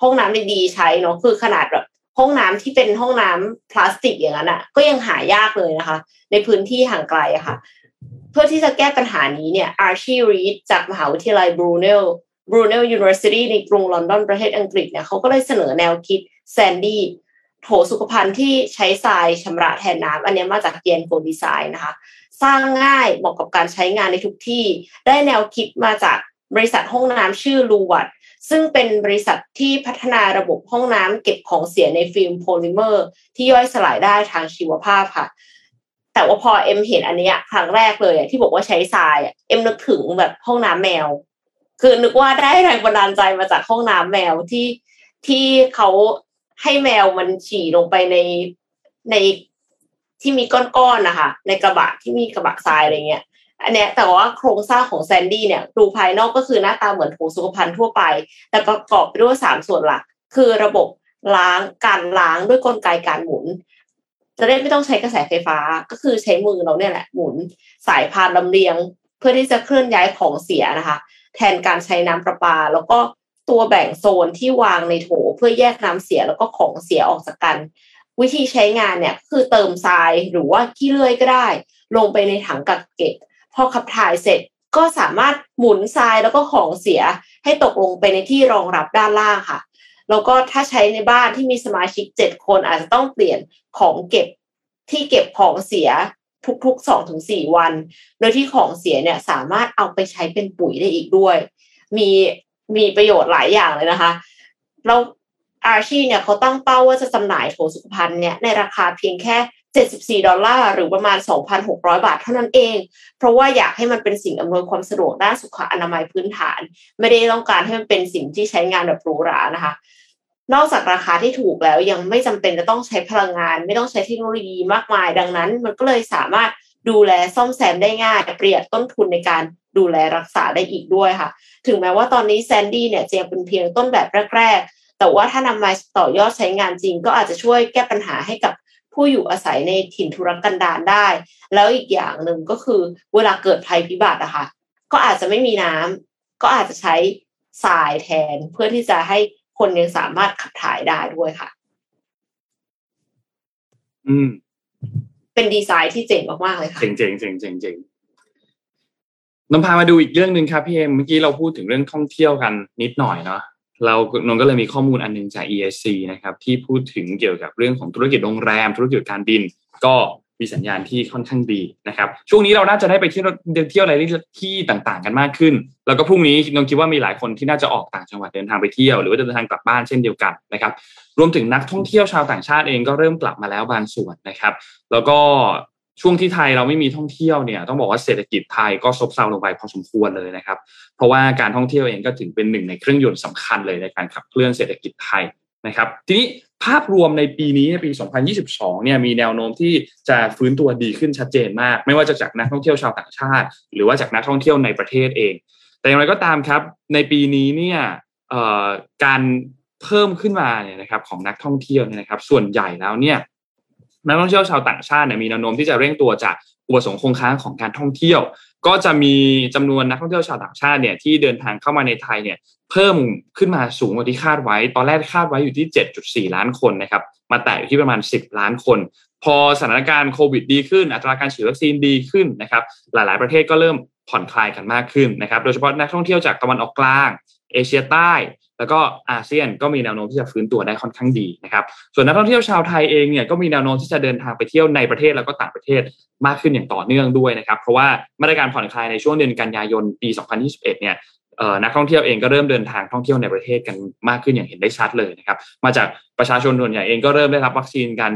ห้องน้ำดีๆใช้เนาะคือขนาดแบบห้องน้ำที่เป็นห้องน้ำพลาสติกอย่างนั้นอะ ก็ยังหายากเลยนะคะ ในพื้นที่ห่างไกลอะค่ะ เพื่อที่จะแก้ปัญหานี้เนี่ย Archie Read จากมหาวิทยาลัยบรูเนล Brunel University ในกรุงลอนดอนประเทศอังกฤษเนี่ยเขาก็เลยเสนอแนวคิด Sandi โถสุขภัณฑ์ที่ใช้ทรายชำระแทนน้ำอันนี้มาจาก Yanko Design นะคะ สร้างง่ายเหมาะกับการใช้งานในทุกที่ ได้แนวคิดมาจากบริษัทห้องน้ำชื่อ Loowatt ซึ่งเป็นบริษัทที่พัฒนาระบบห้องน้ำเก็บของเสียในฟิล์มโพลิเมอร์ ที่ย่อยสลายได้ทางชีวภาพค่ะ แต่ว่าพอเอ็มเห็นอันนี้ครั้งแรกเลยที่บอกว่าใช้ทรายเอ็มนึกถึงแบบห้องน้ำแมว คือนึกว่าได้แรงบันดาลใจมาจากห้องน้ำแมวที่ที่เขาให้แมวมันฉี่ลงไปในในที่มีก้อนๆนะคะในกระบะที่มีกระบะทรายอะไรเงี้ย อันเนี้ยแต่ว่าโครงสร้างของแซนดี้เนี่ยดูภายนอกก็คือหน้าตาเหมือนโถสุขภัณฑ์ทั่วไป แต่ประกอบไปด้วยสามส่วนหลัก คือระบบล้างการล้างด้วยกลไกการหมุน จะได้ไม่ต้องใช้กระแสไฟฟ้าก็คือใช้มือเราเนี่ยแหละหมุน สายพานลำเลียง เพื่อที่จะเคลื่อนย้ายของเสียนะคะ แทนการใช้น้ำประปา แล้วก็ตัวแบ่งโซนที่วางในโถเพื่อแยกน้ำเสียแล้วก็ของเสียออกจากกัน วิธีใช้งานเนี่ยคือเติมทรายหรือว่าขี้เลื่อยก็ได้ ลงไปในถังกักเก็บ อขับถ่ายเสร็จก็สามารถหมุนทรายแล้วก็ของเสียให้ตกลงไปในที่รองรับด้านล่างค่ะ แล้วก็ถ้าใช้ในบ้านที่มีสมาชิกเจ็ดคนอาจจะต้องเปลี่ยนของเก็บที่เก็บของเสียทุกๆสองถึงสี่วัน โดยที่ของเสียเนี่ยสามารถเอาไปใช้เป็นปุ๋ยได้อีกด้วย มีมีประโยชน์หลายอย่างเลยนะคะแล้วอาชีเนี่ยเขาตั้งเป้าว่าจะจำหน่ายโถสุขภัณฑ์เนี่ยในราคาเพียงแค่ 74 ดอลลาร์หรือประมาณ 2,600 บาทเท่านั้นเอง เพราะว่าอยากให้มันเป็นสิ่งอำนวยความสะดวกด้านสุขอนามัยพื้นฐาน ไม่ได้ต้องการให้มันเป็นสิ่งที่ใช้งานแบบหรูหรานะคะ นอกจากราคาที่ถูกแล้วยังไม่จำเป็นจะต้องใช้พลังงาน ไม่ต้องใช้เทคโนโลยีมากมาย ดังนั้น มันก็เลยสามารถดูแลซ่อมแซมได้ง่ายประหยัดต้นทุนในการดูแลรักษาได้อีกด้วยค่ะ ถึงแม้ว่าตอนนี้แซนดี้เนี่ยจะยังเป็นเพียงต้นแบบแรก ๆ แต่ว่าถ้านำมาต่อยอดใช้งานจริง ก็อาจจะช่วยแก้ปัญหาให้กับ ผู้อยู่อาศัยในถิ่นทุรกันดารได้ แล้วอีกอย่างหนึ่งก็คือเวลาเกิดภัยพิบัติอะค่ะ ก็อาจจะไม่มีน้ำก็อาจจะใช้ทรายแทนเพื่อที่จะให้คนยังสามารถขับถ่ายได้ด้วยค่ะ อืม เป็นดีไซน์ที่เจ๋งมากๆเลยค่ะ เจ๋งเจ๋งเจ๋งเจ๋งเจ๋งนำพามาดูอีกเรื่องหนึ่งครับพี่เอ็มเมื่อกี้เราพูดถึงเรื่องท่องเที่ยวกันนิดหน่อยเนาะ เรานนก็เลยมีข้อมูลอันหนึงจาก ESC นะครับที่พูดถึงเกี่ยวกับเรื่องของธุรกิจโรงแรม ธุรกิจการบิน ก็มีสัญญาณที่ค่อนข้างดีนะครับ ช่วงนี้เราน่าจะได้ไปเที่ยวเที่ยวอะไรที่ต่างๆ กันมากขึ้น แล้วก็พรุ่งนี้นนคิดว่ามีหลายคนที่น่าจะออกต่างจังหวัดเดินทางไปเที่ยวหรือว่าเดินทางกลับบ้านเช่นเดียวกันนะครับรวมถึงนักท่องเที่ยวชาวต่างชาติเองก็เริ่มกลับมาแล้วบางส่วนนะครับ แล้วก็ ช่วงที่ไทยเราไม่มีท่องเที่ยวเนี่ยต้องบอกว่าเศรษฐกิจไทยก็ซบเซาลงไปพอสมควรเลยนะครับ เพราะว่าการท่องเที่ยวเองก็ถือเป็นหนึ่งในเครื่องยนต์สำคัญเลยในการขับเคลื่อนเศรษฐกิจไทยนะครับ ทีนี้ภาพรวมในปีนี้ในปี 2022 เนี่ยมีแนวโน้มที่จะฟื้นตัวดีขึ้นชัดเจนมาก ไม่ว่าจะจากนักท่องเที่ยวชาวต่างชาติ หรือว่าจากนักท่องเที่ยวในประเทศเอง แต่อย่างไรก็ตามครับ ในปีนี้เนี่ยการเพิ่มขึ้นมาเนี่ยนะครับของนักท่องเที่ยวเนี่ยนะครับ ส่วนใหญ่แล้วเนี่ย นักท่องเที่ยวชาวต่างชาติเนี่ยมีแนวโน้มที่จะเร่งตัวจากอุปสงค์คงค้างของการท่องเที่ยว ก็จะมีจำนวนนักท่องเที่ยวชาวต่างชาติเนี่ยที่เดินทางเข้ามาในไทยเนี่ยเพิ่มขึ้นมาสูงกว่าที่คาดไว้ ตอนแรกคาดไว้อยู่ที่ 7.4 ล้านคนนะครับมาแตะอยู่ที่ประมาณ 10 ล้านคน พอสถานการณ์โควิดดีขึ้น อัตราการฉีดวัคซีนดีขึ้นนะครับหลาย ๆ ประเทศก็เริ่มผ่อนคลายกันมากขึ้นนะครับโดยเฉพาะนักท่องเที่ยวจากตะวันออกกลาง เอเชียใต้ แล้วก็อาเซียนก็มีแนวโน้มที่จะฟื้นตัวได้ค่อนข้างดีนะครับ ส่วนนักท่องเที่ยวชาวไทยเองเนี่ยก็มีแนวโน้มที่จะเดินทางไปเที่ยวในประเทศแล้วก็ต่างประเทศมากขึ้นอย่างต่อเนื่องด้วยนะครับ เพราะว่ามาตรการผ่อนคลายในช่วงเดือนกันยายนปี 2021 เนี่ยนักท่องเที่ยวเองก็เริ่มเดินทางท่องเที่ยวในประเทศกันมากขึ้นอย่างเห็นได้ชัดเลยนะครับ มาจากประชาชนส่วนใหญ่เองก็เริ่มได้รับวัคซีนการ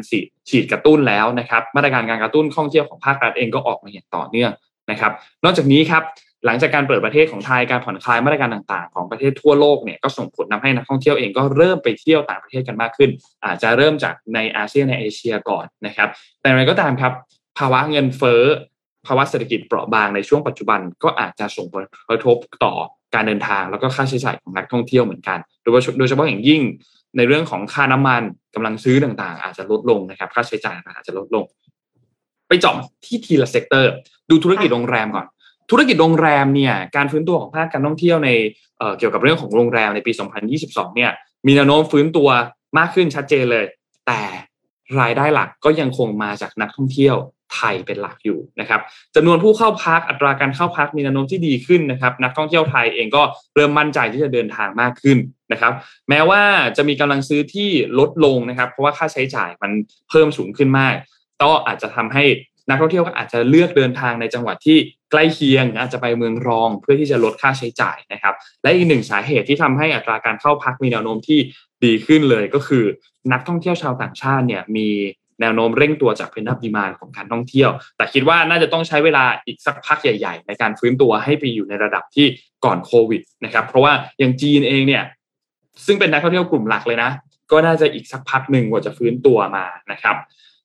ฉีดกระตุ้นแล้วนะครับ มาตรการการกระตุ้นท่องเที่ยวของภาครัฐเองก็ออกมาอย่างต่อเนื่องนะครับ นอกจากนี้ครับ หลังจากการเปิดประเทศของไทยการผ่อนคลายมาตรการต่างๆ ของประเทศทั่วโลกเนี่ยก็ส่งผลทาให้นักท่องเที่ยวเองก็เริ่มไปเที่ยวต่างประเทศกันมากขึ้น อาจจะเริ่มจากในอาเซียนในเอเชียก่อนนะครับ แต่อะไรก็ตามครับ ภาวะเงินเฟ้อภาวะเศรษฐกิจเปราะบางในช่วงปัจจุบันก็อาจจะส่งผลกระทบต่อการเดินทางแล้วก็ค่าใช้จ่ายของนักท่องเที่ยวเหมือนกัน โดยโดยเฉพาะอย่างยิ่งในเรื่องของค่าน้ำมันกำลังซื้อต่างๆ อาจจะลดลงนะครับ ค่าใช้จ่ายอาจจะลดลง ไปเจาะที่ทีละ sector ดูธุรกิจโรงแรมก่อน ธุรกิจโรงแรมเนี่ยการฟื้นตัวของภาคการท่องเที่ยวในเกี่ยวกับเรื่องของโรงแรมในปี 2022 เนี่ยมีแนวโน้มฟื้นตัวมากขึ้นชัดเจนเลย แต่รายได้หลักก็ยังคงมาจากนักท่องเที่ยวไทยเป็นหลักอยู่นะครับจำนวนผู้เข้าพักอัตราการเข้าพักมีแนวโน้มที่ดีขึ้นนะครับ นักท่องเที่ยวไทยเองก็เริ่มมั่นใจที่จะเดินทางมากขึ้นนะครับ แม้ว่าจะมีกำลังซื้อที่ลดลงนะครับ เพราะว่าค่าใช้จ่ายมันเพิ่มสูงขึ้นมากก็อาจจะทำให้นักท่องเที่ยวก็อาจจะเลือกเดินทางในจังหวัดที่ ใกล้เคียงอาจจะไปเมืองรองเพื่อที่จะลดค่าใช้จ่ายนะครับ และอีกหนึ่งสาเหตุที่ทำให้อัตราการเข้าพักมีแนวโน้มที่ดีขึ้นเลยก็คือ นักท่องเที่ยวชาวต่างชาติเนี่ยมีแนวโน้มเร่งตัวจากเพนนับดีมานของการท่องเที่ยว แต่คิดว่าน่าจะต้องใช้เวลาอีกสักพักใหญ่ ๆ ในการฟื้นตัวให้ไปอยู่ในระดับที่ก่อนโควิดนะครับเพราะว่าอย่างจีนเองเนี่ยซึ่งเป็นนักท่องเที่ยวกลุ่มหลักเลยนะ ก็น่าจะอีกสักพักหนึ่งกว่าจะฟื้นตัวมานะครับ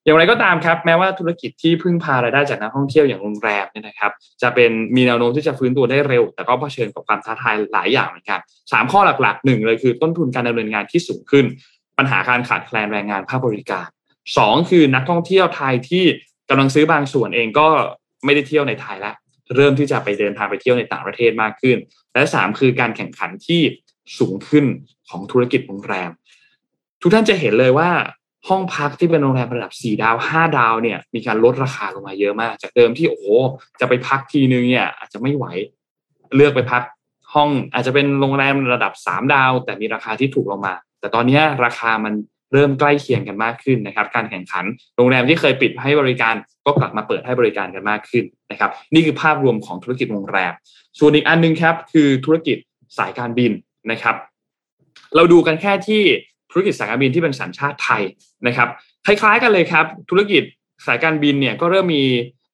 อย่างไรก็ตามครับ แม้ว่าธุรกิจที่พึ่งพารายได้จากนักท่องเที่ยวอย่างโรงแรมเนี่ยนะครับ จะเป็นมีแนวโน้มที่จะฟื้นตัวได้เร็ว แต่ก็เผชิญกับความท้าทายหลายอย่างเหมือนกันสามข้อหลักๆหนึ่งเลยคือต้นทุนการดำเนินงานที่สูงขึ้น ปัญหาการขาดแคลนแรงงานภาคบริการสองคือนักท่องเที่ยวไทยที่กำลังซื้อบางส่วนเองก็ไม่ได้เที่ยวในไทยแล้วเริ่มที่จะไปเดินทางไปเที่ยวในต่างประเทศมากขึ้น และสามคือการแข่งขันที่สูงขึ้นของธุรกิจโรงแรม ทุกท่านจะเห็นเลยว่า ห้องพักที่เป็นโรงแรมระดับ4ดาว5ดาวเนี่ย มีการลดราคาลงมาเยอะมาก จากเดิมที่โอ้จะไปพักทีนึงเนี่ย อาจจะไม่ไหวเลือกไปพักห้องอาจจะเป็นโรงแรมระดับ3ดาว แต่มีราคาที่ถูกลงมา แต่ตอนนี้ราคามันเริ่มใกล้เคียงกันมากขึ้นนะครับ การแข่งขัน โรงแรมที่เคยปิดให้บริการก็กลับมาเปิดให้บริการกันมากขึ้นนะครับ นี่คือภาพรวมของธุรกิจโรงแรม ส่วนอีกอันนึงครับ คือธุรกิจสายการบินนะครับ เราดูกันแค่ที่ ธุรกิจสายการบินที่เป็นสัญชาติไทยนะครับคล้ายๆกันเลยครับ ธุรกิจสายการบินเนี่ยก็เริ่มมี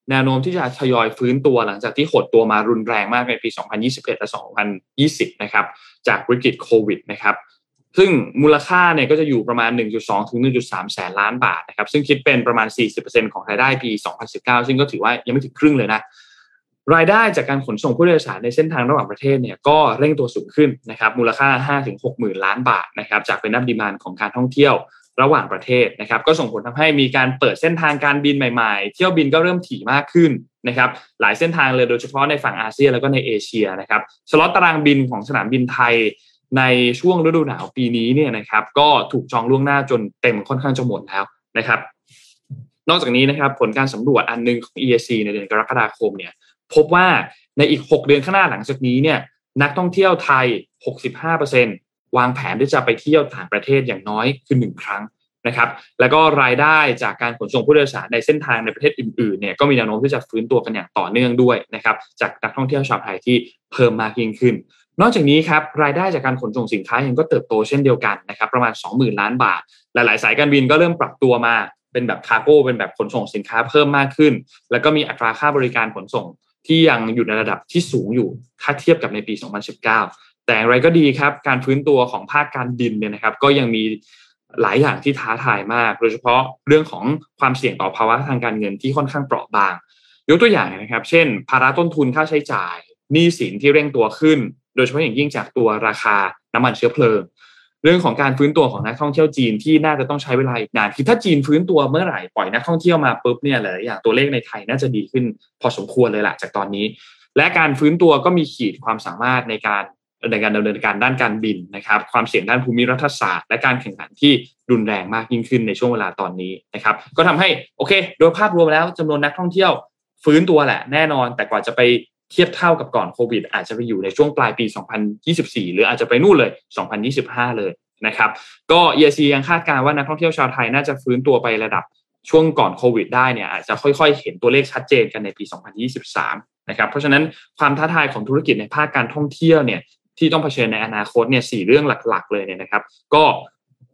แนวโน้มที่จะทยอยฟื้นตัวหลังจากที่หดตัวมารุนแรงมากในปี 2021 และ 2020 นะครับจากวิกฤตโควิดนะครับซึ่งมูลค่าเนี่ยก็จะอยู่ประมาณ 1.2 ถึง 1.3 แสนล้านบาทนะครับซึ่งคิดเป็นประมาณ 40%ของรายได้ปี 2019 ซึ่งก็ถือว่ายังไม่ถึงครึ่งเลยนะ รายได้จากการขนส่งผู้โดยสารในเส้นทางระหว่างประเทศเนี่ยก็เร่งตัวสูงขึ้นนะครับมูลค่า 5-6หมื่นล้านบาทนะครับจากเป็นนับดีมานของการท่องเที่ยวระหว่างประเทศนะครับก็ส่งผลทำให้มีการเปิดเส้นทางการบินใหม่ๆ เที่ยวบินก็เริ่มถี่มากขึ้นนะครับหลายเส้นทางเลยโดยเฉพาะในฝั่งอาเซียนแล้วก็ในเอเชียนะครับสล็อตตารางบินของสนามบินไทยในช่วงฤดูหนาวปีนี้เนี่ยนะครับก็ถูกจองล่วงหน้าจนเต็มค่อนข้างจะหมดแล้วนะครับ นอกจากนี้นะครับผลการสำรวจอันนึงของ EAC ในเดือนกรกฎาคมเนี่ย พบว่าในอีก 6 เดือนข้างหน้าหลังจากนี้เนี่ยนักท่องเที่ยวไทย 65%วางแผนที่จะไปเที่ยวต่างประเทศอย่างน้อยคือหนึ่งครั้งนะครับ แล้วก็รายได้จากการขนส่งผู้โดยสารในเส้นทางในประเทศอื่นๆเนี่ยก็มีแนวโน้มที่จะฟื้นตัวกันอย่างต่อเนื่องด้วยนะครับจากนักท่องเที่ยวชาวไทยที่เพิ่มมากยิ่งขึ้น นอกจากนี้ครับรายได้จากการขนส่งสินค้าเองก็เติบโตเช่นเดียวกันนะครับประมาณ 20,000 ล้านบาท หลายๆ สายการบินก็เริ่มปรับตัวมาเป็นแบบคาร์โก้เป็นแบบขนส่งสินค้าเพิ่มมากขึ้น แล้วก็มีอัตราค่าบริการขนส่ง ที่ยังอยู่ในระดับที่สูงอยู่ถ้าเทียบกับในปี 2019 แต่อะไรก็ดีครับ การฟื้นตัวของภาคการบินเนี่ยนะครับ ก็ยังมีหลายอย่างที่ท้าทายมาก โดยเฉพาะเรื่องของความเสี่ยงต่อภาวะทางการเงินที่ค่อนข้างเปราะบาง ยกตัวอย่างนะครับ เช่น ภาระต้นทุนค่าใช้จ่ายหนี้สินที่เร่งตัวขึ้น โดยเฉพาะอย่างยิ่งจากตัวราคาน้ำมันเชื้อเพลิง เรื่องของการฟื้นตัวของนักท่องเที่ยวจีนที่น่าจะต้องใช้เวลาอีกนานคือถ้าจีนฟื้นตัวเมื่อไหร่ปล่อยนักท่องเที่ยวมาปุ๊บเนี่ยหลายอย่างตัวเลขในไทยน่าจะดีขึ้นพอสมควรเลยแหละจากตอนนี้ และการฟื้นตัวก็มีขีดความสามารถในการในการดำเนินการด้านการบินนะครับ ความเสี่ยงด้านภูมิรัฐศาสตร์ และการแข่งขันที่รุนแรงมากยิ่งขึ้นในช่วงเวลาตอนนี้นะครับ ก็ทำให้โอเค โดยภาพรวมแล้วจำนวนนักท่องเที่ยวฟื้นตัวแหละแน่นอน แต่กว่าจะไป เทียบเท่ากับก่อนโควิด อาจจะไปอยู่ในช่วงปลายปี 2024 หรืออาจจะไปนู่นเลย 2025 เลยนะครับ ก็ EIC ยังคาดการณ์ว่านักท่องเที่ยวชาวไทยน่าจะฟื้นตัวไประดับช่วงก่อนโควิดได้เนี่ยอาจจะค่อยๆ เห็นตัวเลขชัดเจนกันในปี 2023 นะครับ เพราะฉะนั้นความท้าทายของธุรกิจในภาคการท่องเที่ยวเนี่ยที่ต้องเผชิญในอนาคตเนี่ยสี่เรื่องหลักๆ เลยเนี่ยนะครับ ก็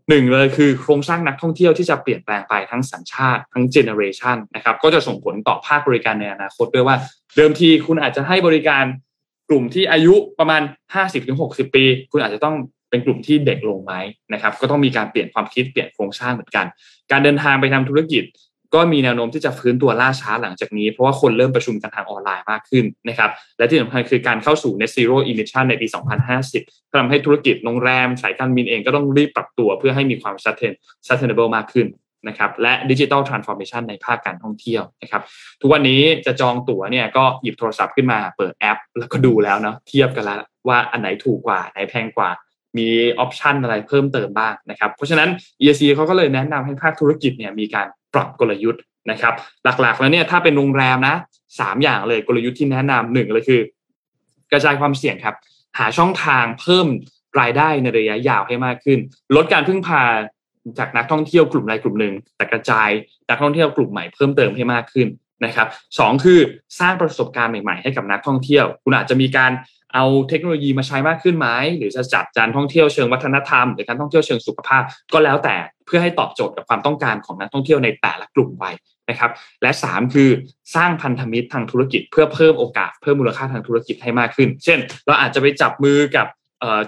หนึ่งเลยคือโครงสร้างนักท่องเที่ยวที่จะเปลี่ยนแปลงไปทั้งสัญชาติทั้งเจเนอเรชันนะครับก็จะส่งผลต่อภาคบริการในอนาคตด้วยว่า เดิมทีคุณอาจจะให้บริการกลุ่มที่อายุประมาณ 50-60 ปี คุณอาจจะต้องเป็นกลุ่มที่เด็กลงไหมนะครับ ก็ต้องมีการเปลี่ยนความคิดเปลี่ยนโครงสร้างเหมือนกัน การเดินทางไปทำธุรกิจ ก็มีแนวโน้มที่จะฟื้นตัวล่าช้าหลังจากนี้ เพราะว่าคนเริ่มประชุมกันทางออนไลน์มากขึ้นนะครับ และที่สำคัญคือการเข้าสู่ net zero emission ในปี 2050ทำให้ธุรกิจโรงแรม สายการบินเองก็ต้องรีบปรับตัวเพื่อให้มีความ sustainable มากขึ้น นะครับและ digital transformation ในภาคการท่องเที่ยวนะครับทุกวันนี้จะจองตั๋วเนี่ยก็หยิบโทรศัพท์ขึ้นมาเปิดแอป แล้วก็ดูแล้วเนาะเทียบกันแล้วว่าอันไหนถูกกว่าไหนแพงกว่า มี option อะไรเพิ่มเติมบ้างนะครับเพราะฉะนั้น EIC เขาก็เลยแนะนำให้ภาคธุรกิจเนี่ยมีการปรับกลยุทธ์นะครับหลักๆแล้วเนี่ยถ้าเป็นโรงแรมนะสามอย่างเลยกลยุทธ์ที่แนะนำหนึ่งเลยคือ กระจายความเสี่ยงครับ หาช่องทางเพิ่มรายได้ในระยะยาวให้มากขึ้น ลดการพึ่งพา จากนักท่องเที่ยวกลุ่มใดกลุ่มหนึ่งแต่กระจายนักท่องเที่ยวกลุ่มใหม่เพิ่มเติมให้มากขึ้นนะครับสองคือสร้างประสบการณ์ใหม่ๆ ให้กับนักท่องเที่ยว คุณอาจจะมีการเอาเทคโนโลยีมาใช้มากขึ้นไหมหรือจะจัดการท่องเที่ยวเชิงวัฒนธรรม หรือการท่องเที่ยวเชิงสุขภาพ ก็แล้วแต่เพื่อให้ตอบโจทย์กับความต้องการของนักท่องเที่ยวในแต่ละกลุ่มไปนะครับ และ 3 คือสร้างพันธมิตรทางธุรกิจ เพื่อเพิ่มโอกาสเพิ่มมูลค่าทางธุรกิจให้มากขึ้น เช่น เราอาจจะไปจับมือกับ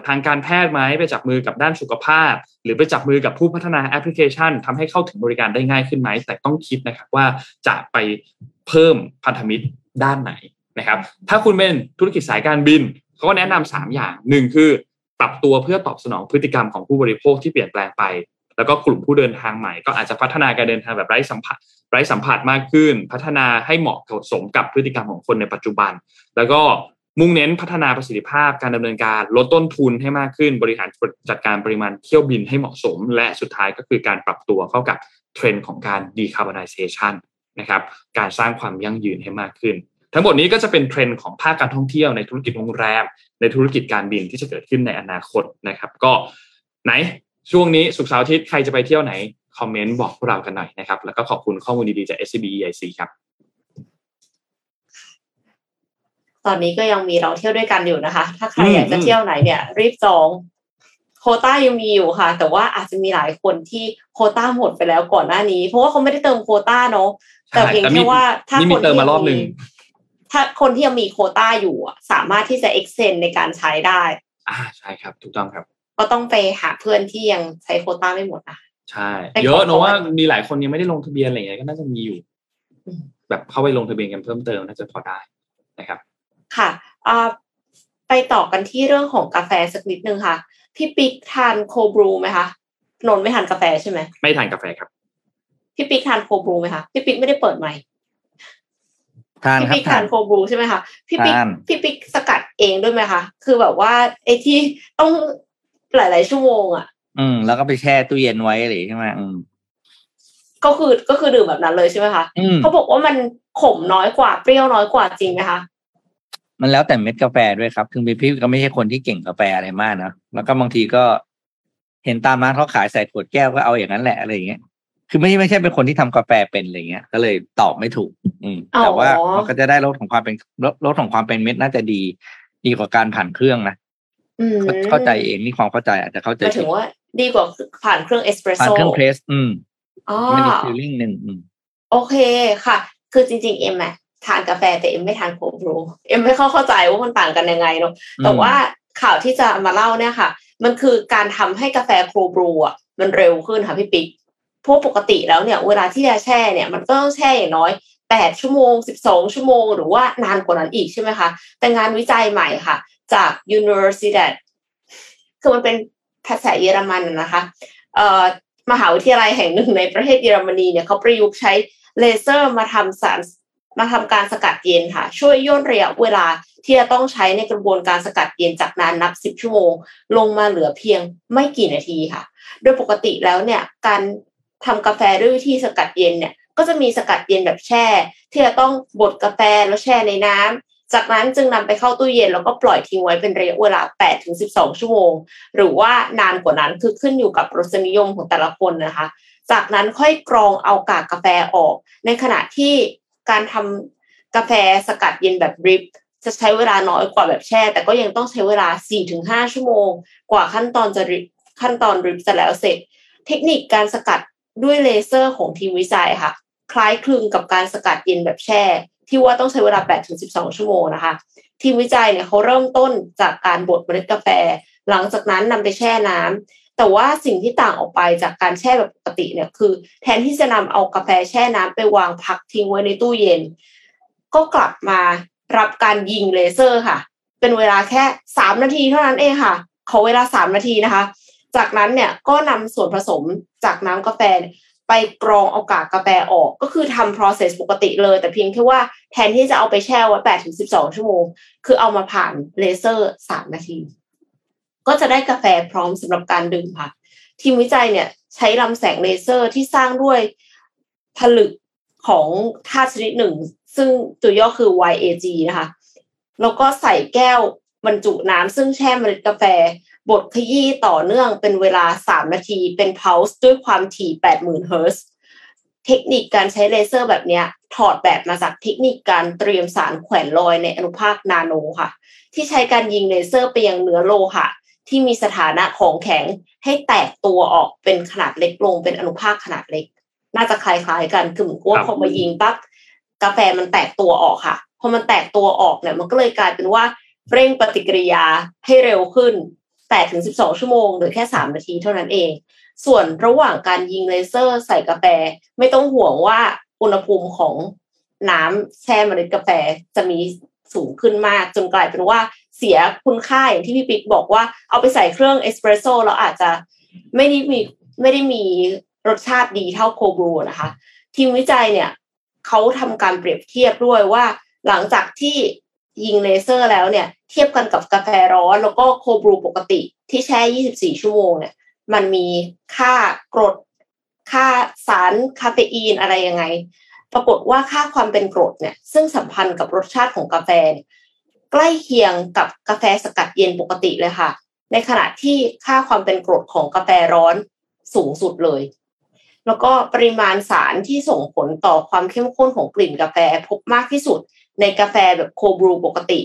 ทางการแพทย์ไหมไปจับมือกับด้านสุขภาพ หรือไปจับมือกับผู้พัฒนาแอปพลิเคชันทำให้เข้าถึงบริการได้ง่ายขึ้นไหม แต่ต้องคิดนะครับว่าจะไปเพิ่มพันธมิตรด้านไหนนะครับ ถ้าคุณเป็นธุรกิจสายการบินเขาก็แนะนำสามอย่างหนึ่งคือ ปรับตัวเพื่อตอบสนองพฤติกรรมของผู้บริโภคที่เปลี่ยนแปลงไป แล้วก็กลุ่มผู้เดินทางใหม่ ก็อาจจะพัฒนาการเดินทางแบบไร้สัมผัสไร้สัมผัสมากขึ้น พัฒนาให้เหมาะสมกับพฤติกรรมของคนในปัจจุบัน แล้วก็ มุ่งเน้นพัฒนาประสิทธิภาพการดำเนินการลดต้นทุนให้มากขึ้นบริหารจัดการปริมาณเที่ยวบินให้เหมาะสม และสุดท้ายก็คือการปรับตัวเข้ากับเทรนด์ของการ decarbonization นะครับการสร้างความยั่งยืนให้มากขึ้น ทั้งหมดนี้ก็จะเป็นเทรนด์ของภาคการท่องเที่ยวในธุรกิจโรงแรม ในธุรกิจการบินที่จะเกิดขึ้นในอนาคตนะครับ ก็ไหนช่วงนี้สุกเสาร์อาทิตย์ใครจะไปเที่ยวไหนคอมเมนต์บอกพวกเรากันหน่อยนะครับแล้วก็ขอบคุณข้อมูลดีๆจาก SCB EIC ครับ ตอนนี้ก็ยังมีเราเที่ยวด้วยกันอยู่นะคะ ถ้าใครอยากจะเที่ยวไหนเนี่ย รีบจองโคต้ายังมีอยู่ค่ะ แต่ว่าอาจจะมีหลายคนที่โคต้าหมดไปแล้วก่อนหน้านี้ เพราะว่าเขาไม่ได้เติมโคต้าเนาะแต่เพียงแค่ว่าถ้าคนที่มารอบหนึ่งถ้าคนที่ยังมีโคต้าอยู่สามารถที่จะ extend ในการใช้ได้ อ่าใช่ครับ ถูกต้องครับ ก็ต้องไปหาเพื่อนที่ยังใช้โคต้าไม่หมดอะใช่ เยอะเนอะว่ามีหลายคนยังไม่ได้ลงทะเบียนอะไรเงี้ยก็น่าจะมีอยู่ แบบเข้าไปลงทะเบียนกันเพิ่มเติมน่าจะพอได้นะครับ ค่ะไปต่อกันที่เรื่องของกาแฟสักนิดนึงค่ะ พี่ปิ๊กทานโคบรูไหมคะนนไม่ทานกาแฟใช่ไหมไม่ทานกาแฟครับ พี่ปิ๊กทานโคบรูไหมคะพี่ปิ๊กไม่ได้เปิดใหม่ทานพี่ปิ๊กทานโคบรูใช่ไหมคะพี่ปิ๊กพี่ปิ๊กสกัดเองด้วยไหมคะคือแบบว่าไอ้ที่ต้องหลาย ๆ ชั่วโมงอะ อืม แล้วก็ไปแช่ตู้เย็นไว้หรือใช่ไหมอืมก็คือก็คือดื่มแบบนั้นเลยใช่ไหมคะเขาบอกว่ามันขมน้อยกว่าเปรี้ยวน้อยกว่าจริงไหมคะ มันแล้วแต่เม็ดกาแฟด้วยครับคือพี่ก็ไม่ใช่คนที่เก่งกาแฟอะไรมากนะแล้วก็บางทีก็เห็นตามร้านเขาขายใส่ขวดแก้วก็เอาอย่างนั้นแหละอะไรอย่างเงี้ยคือไม่ไม่ใช่เป็นคนที่ทำกาแฟเป็นอะไรเงี้ย ก็เลยตอบไม่ถูก อืมแต่ว่ามันก็จะได้รสของความเป็นรสรสของความเป็นเม็ดน่าจะดี ดีกว่าการผ่านเครื่องนะเข้าใจเองนี่ความเข้าใจอาจจะเข้าใจถึงว่า ดีกว่าผ่านเครื่องเอสเปรสโซ่ผ่านเครื่อง press อืมอ๋อไม่มี feeling หนึ่งโอเคค่ะ คือจริง ๆ เอ็มอะ ทานกาแฟแต่เอ็มไม่ทาน cold brew เอ็มไม่เข้าเข้าใจว่ามันต่างกันยังไงเนาะแต่ว่าข่าวที่จะมาเล่าเนี่ยค่ะ มันคือการทำให้กาแฟโคบรูอะมันเร็วขึ้นค่ะพี่ปิ๊กเพราะปกติแล้วเนี่ย เวลาที่จะแช่เนี่ยมันก็ต้องแช่อย่างน้อยแปดชั่วโมงสิบสองชั่วโมง หรือว่านานกว่านั้นอีกใช่ไหมคะ แต่งานวิจัยใหม่ค่ะ จาก University คือมันเป็นภาษาเยอรมันนะคะเอ่อมหาวิทยาลัยแห่งหนึ่งในประเทศเยอรมนีเนี่ยเขาประยุกต์ใช้เลเซอร์มาทำสาร มาทำการสกัดเย็นค่ะ ช่วยย่นระยะเวลาที่จะต้องใช้ในกระบวนการสกัดเย็นจากนานนับสิบชั่วโมง ลงมาเหลือเพียงไม่กี่นาทีค่ะ โดยปกติแล้วเนี่ยการทำกาแฟด้วยวิธีสกัดเย็นเนี่ยก็จะมีสกัดเย็นแบบแช่ ที่จะต้องบดกาแฟแล้วแช่ในน้ำจากนั้นจึงนำไปเข้าตู้เย็นแล้วก็ปล่อยทิ้งไว้เป็นระยะเวลา 8 ถึง 12 ชั่วโมง หรือว่านานกว่านั้นคือขึ้นอยู่กับรสนิยมของแต่ละคนนะคะ จากนั้นค่อยกรองเอากากกาแฟออก ในขณะที่ การทำกาแฟสกัดเย็นแบบดริปจะใช้เวลาน้อยกว่าแบบแช่ แต่ก็ยังต้องใช้เวลา 4-5 ชั่วโมง กว่าขั้นตอนจะขั้นตอนดริปจะแล้วเสร็จ เทคนิคการสกัดด้วยเลเซอร์ของทีมวิจัยค่ะ คล้ายคลึงกับการสกัดเย็นแบบแช่ ที่ว่าต้องใช้เวลา 8-12 ชั่วโมงนะคะ ทีมวิจัยเนี่ยเขาเริ่มต้นจากการบดเมล็ดกาแฟ หลังจากนั้นนำไปแช่น้ำ แต่ว่าสิ่งที่ต่างออกไปจากการแช่แบบปกติเนี่ยคือ แทนที่จะนำเอากาแฟแช่น้ำไปวางพักทิ้งไว้ในตู้เย็น ก็กลับมารับการยิงเลเซอร์ค่ะ เป็นเวลาแค่สามนาทีเท่านั้นเองค่ะขอเวลาสามนาทีนะคะ จากนั้นเนี่ยก็นำส่วนผสมจากน้ำกาแฟไปกรองเอากากกาแฟออกก็คือทำ process ปกติเลย แต่เพียงแค่ว่าแทนที่จะเอาไปแช่ไว้แปดถึงสิบสองชั่วโมง คือเอามาผ่านเลเซอร์สามนาที ก็จะได้กาแฟพร้อมสำหรับการดื่มค่ะ ทีมวิจัยเนี่ยใช้ลำแสงเลเซอร์ที่สร้างด้วยผลึกของธาตุชนิดหนึ่ง ซึ่งตัวย่อคือ YAG นะคะ แล้วก็ใส่แก้วบรรจุน้ำซึ่งแช่เมล็ดกาแฟ บดขยี้ต่อเนื่องเป็นเวลา 3 นาที เป็น pulse ด้วยความถี่ 80,000 เฮิร์ตซ์เทคนิคการใช้เลเซอร์แบบนี้ถอดแบบมาจากเทคนิคการเตรียมสารแขวนลอยในอนุภาคนาโนค่ะ ที่ใช้การยิงเลเซอร์ไปยังเนื้อโลหะ ที่มีสถานะของแข็งให้แตกตัวออกเป็นขนาดเล็กลงเป็นอนุภาคขนาดเล็ก น่าจะคล้ายๆกันคือเหมือนว่าพอมายิงปั๊บกาแฟมันแตกตัวออกค่ะพอมันแตกตัวออกเนี่ยมันก็เลยกลายเป็นว่าเร่งปฏิกิริยาให้เร็วขึ้น8ถึง12 ชั่วโมงหรือแค่ 3 นาทีเท่านั้นเอง ส่วนระหว่างการยิงเลเซอร์ใส่กาแฟ ไม่ต้องห่วงว่าอุณหภูมิของน้ำแช่เมล็ดกาแฟจะมีสูงขึ้นมาก จนกลายเป็นว่า เสียคุณค่าอย่างที่พี่ปิ๊กบอกว่าเอาไปใส่เครื่องเอสเปรสโซ่แล้วอาจจะไม่ได้มีไม่ได้มีรสชาติดีเท่า cold brew นะคะ ทีมวิจัยเนี่ยเขาทำการเปรียบเทียบด้วยว่า หลังจากที่ยิงเลเซอร์แล้วเนี่ย เทียบกันกับกาแฟร้อน แล้วก็โคบรูปกติที่แช่ 24 ชั่วโมงเนี่ย มันมีค่ากรด ค่าสารคาเฟอีนอะไรยังไง ปรากฏว่าค่าความเป็นกรดเนี่ย ซึ่งสัมพันธ์กับรสชาติของกาแฟ ใกล้เคียงกับกาแฟสกัดเย็นปกติเลยค่ะ ในขณะที่ค่าความเป็นกรดของกาแฟร้อนสูงสุดเลย แล้วก็ปริมาณสารที่ส่งผลต่อความเข้มข้นของกลิ่นกาแฟพบมากที่สุด ในกาแฟแบบโคบรูปกติ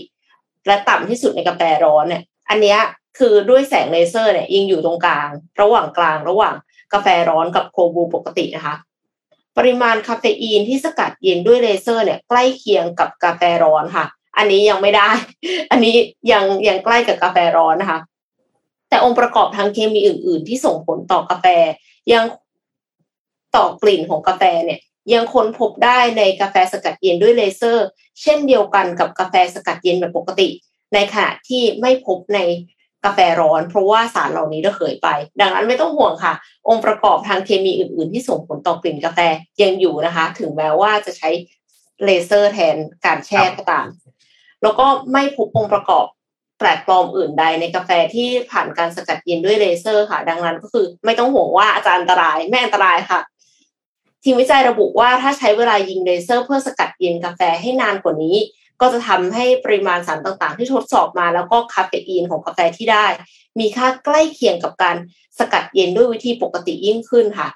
และต่ำที่สุดในกาแฟร้อนเนี่ย อันนี้คือด้วยแสงเลเซอร์เนี่ยยิงอยู่ตรงกลาง ระหว่างกลางระหว่างกาแฟร้อนกับ cold brew ปกตินะคะ ปริมาณคาเฟอีนที่สกัดเย็นด้วยเลเซอร์เนี่ยใกล้เคียงกับกาแฟร้อนค่ะ อันนี้ยังไม่ได้ อันนี้ยังยังใกล้กับกาแฟร้อนนะคะ แต่องค์ประกอบทางเคมีอื่น ๆ ที่ส่งผลต่อกาแฟยังต่อกลิ่นของกาแฟเนี่ยยังค้นพบได้ในกาแฟสกัดเย็นด้วยเลเซอร์ เช่นเดียวกันกับกาแฟสกัดเย็นแบบปกติ ในขณะที่ไม่พบในกาแฟร้อน เพราะว่าสารเหล่านี้ระเหยไป ดังนั้นไม่ต้องห่วงค่ะ องค์ประกอบทางเคมีอื่น ๆ ที่ส่งผลต่อกลิ่นกาแฟยังอยู่นะคะ ถึงแม้ว่าจะใช้เลเซอร์แทนการแช่ก็ตาม แล้วก็ไม่พบองค์ประกอบแปลกปลอมอื่นใดในกาแฟที่ผ่านการสกัดเย็นด้วยเลเซอร์ค่ะ ดังนั้นก็คือไม่ต้องห่วงว่าอาจารย์อันตรายไม่อันตรายค่ะ ทีมวิจัยระบุว่าถ้าใช้เวลายิงเลเซอร์ เพื่อสกัดเย็นกาแฟให้นานกว่านี้ ก็จะทำให้ปริมาณสารต่างๆ ที่ทดสอบมาแล้วก็คาเฟอีนของกาแฟที่ได้ มีค่าใกล้เคียงกับการสกัดเย็นด้วยวิธีปกติยิ่งขึ้นค่ะ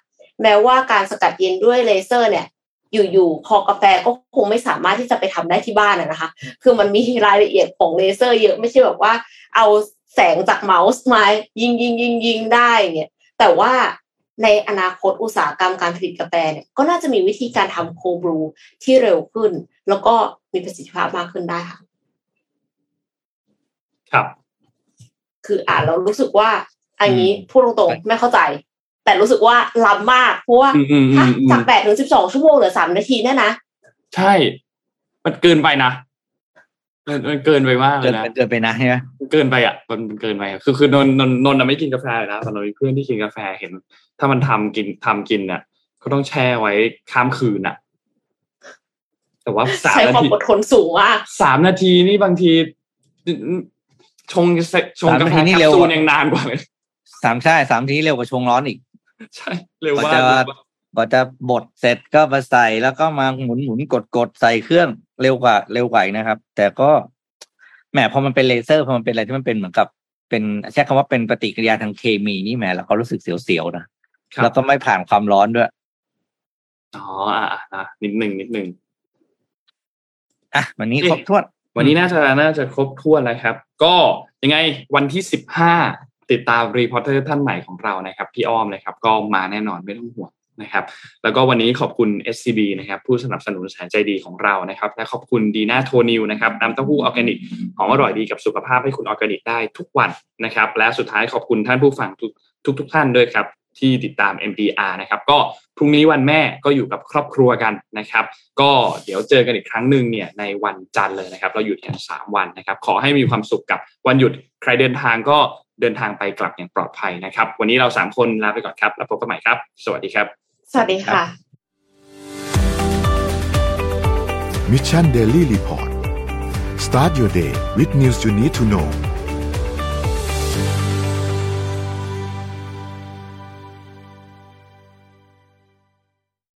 แม้ว่าการสกัดเย็นด้วยเลเซอร์เนี่ย อยู่ๆคอกาแฟก็คงไม่สามารถที่จะไปทำได้ที่บ้านนะคะ คือมันมีรายละเอียดของเลเซอร์เยอะไม่ใช่แบบว่าเอาแสงจากเมาส์มายิงยิงยิงยิงได้เนี่ย แต่ว่าในอนาคตอุตสาหกรรมการผลิตกาแฟเนี่ยก็น่าจะมีวิธีการทำโคบรูที่เร็วขึ้น แล้วก็มีประสิทธิภาพมากขึ้นได้ค่ะ ครับ คืออ่านแล้วรู้สึกว่าอันนี้พูดตรงๆไม่เข้าใจ แต่รู้สึกว่าล้ำมาก เพราะว่าจากแปดถึงสิบสองชั่วโมงเหลือสามนาทีเนี่ยนะ ใช่ มันเกินไปนะมันมันเกินไปมากเลเกิยนนะไปเกินไปนะใช่ไหมมันเกินไปอะมันมันเกินไปอะคือคือนนท์นนท์นนท์น่ะไม่กินกาแฟเลยนะแต่นนท์มีเพื่อนที่กินกาแฟเห็น ถ้ามันทำกินทำกินอะก็ต้องแช่ไว้ข้ามคืนอะ แต่ว่าสามใช้นาความทีอดทนสูงมากสามนาทีนี่บางที ชงเสร็จชงกาแฟแคปซูลยังนานกว่าเลยสามใช่สามทีเร็วกว่าชงร้อนอีก ใช่เร็วกว่ามากจะเร็วมากกว่าจะบดเสร็จก็มาใส่แล้วก็มาหมุนหมุนกดกดใส่เครื่องเร็วกว่าเร็วกว่าอีกนะครับ แต่ก็แหมพอมันเป็นเลเซอร์พอมันเป็นอะไรที่มันเป็นเหมือนกับ เป็นใช้คำว่าเป็นปฏิกิริยาทางเคมีนี่แหมแล้วก็รู้สึกเสียวๆนะแล้วก็ไม่ผ่านความร้อนด้วยอ๋ออะอะอะนิดหนึ่งนิดหนึ่งอะวันนี้เอ๊ะครบถ้วนวันนี้น่าจะน่าจะครบถ้วนแล้วครับ ก็ยังไงวันที่สิบห้า ติดตาม reporter ท่านใหม่ของเรานะครับพี่อ้อมนะครับก็มาแน่นอนไม่ต้องห่วงนะครับแล้วก็วันนี้ขอบคุณ SCB นะครับผู้สนับสนุนแสนใจดีของเรานะครับและขอบคุณดีน่าโทนิวนะครับน้ำเต้าหู้ออร์แกนิกหอมอร่อยดีกับสุขภาพให้คุณออร์แกนิกได้ทุกวันนะครับและสุดท้ายขอบคุณท่านผู้ฟังทุกทุกทุกท่านด้วยครับที่ติดตาม MDR นะครับก็พรุ่งนี้วันแม่ก็อยู่กับครอบครัวกันนะครับ ก็เดี๋ยวเจอกันอีกครั้งหนึ่งเนี่ยในวันจันทร์เลยนะครับ เราหยุดกันสามวันนะครับ ขอให้มีความสุขกับวันหยุดใครเดินทางก็ เดินทางไปกลับอย่างปลอดภัยนะครับ วันนี้เราสามคนลาไปก่อนครับ แล้วพบกันใหม่ครับ สวัสดีครับ สวัสดีค่ะมิชชันเดลี่รีพอร์ต start your day with news you need to know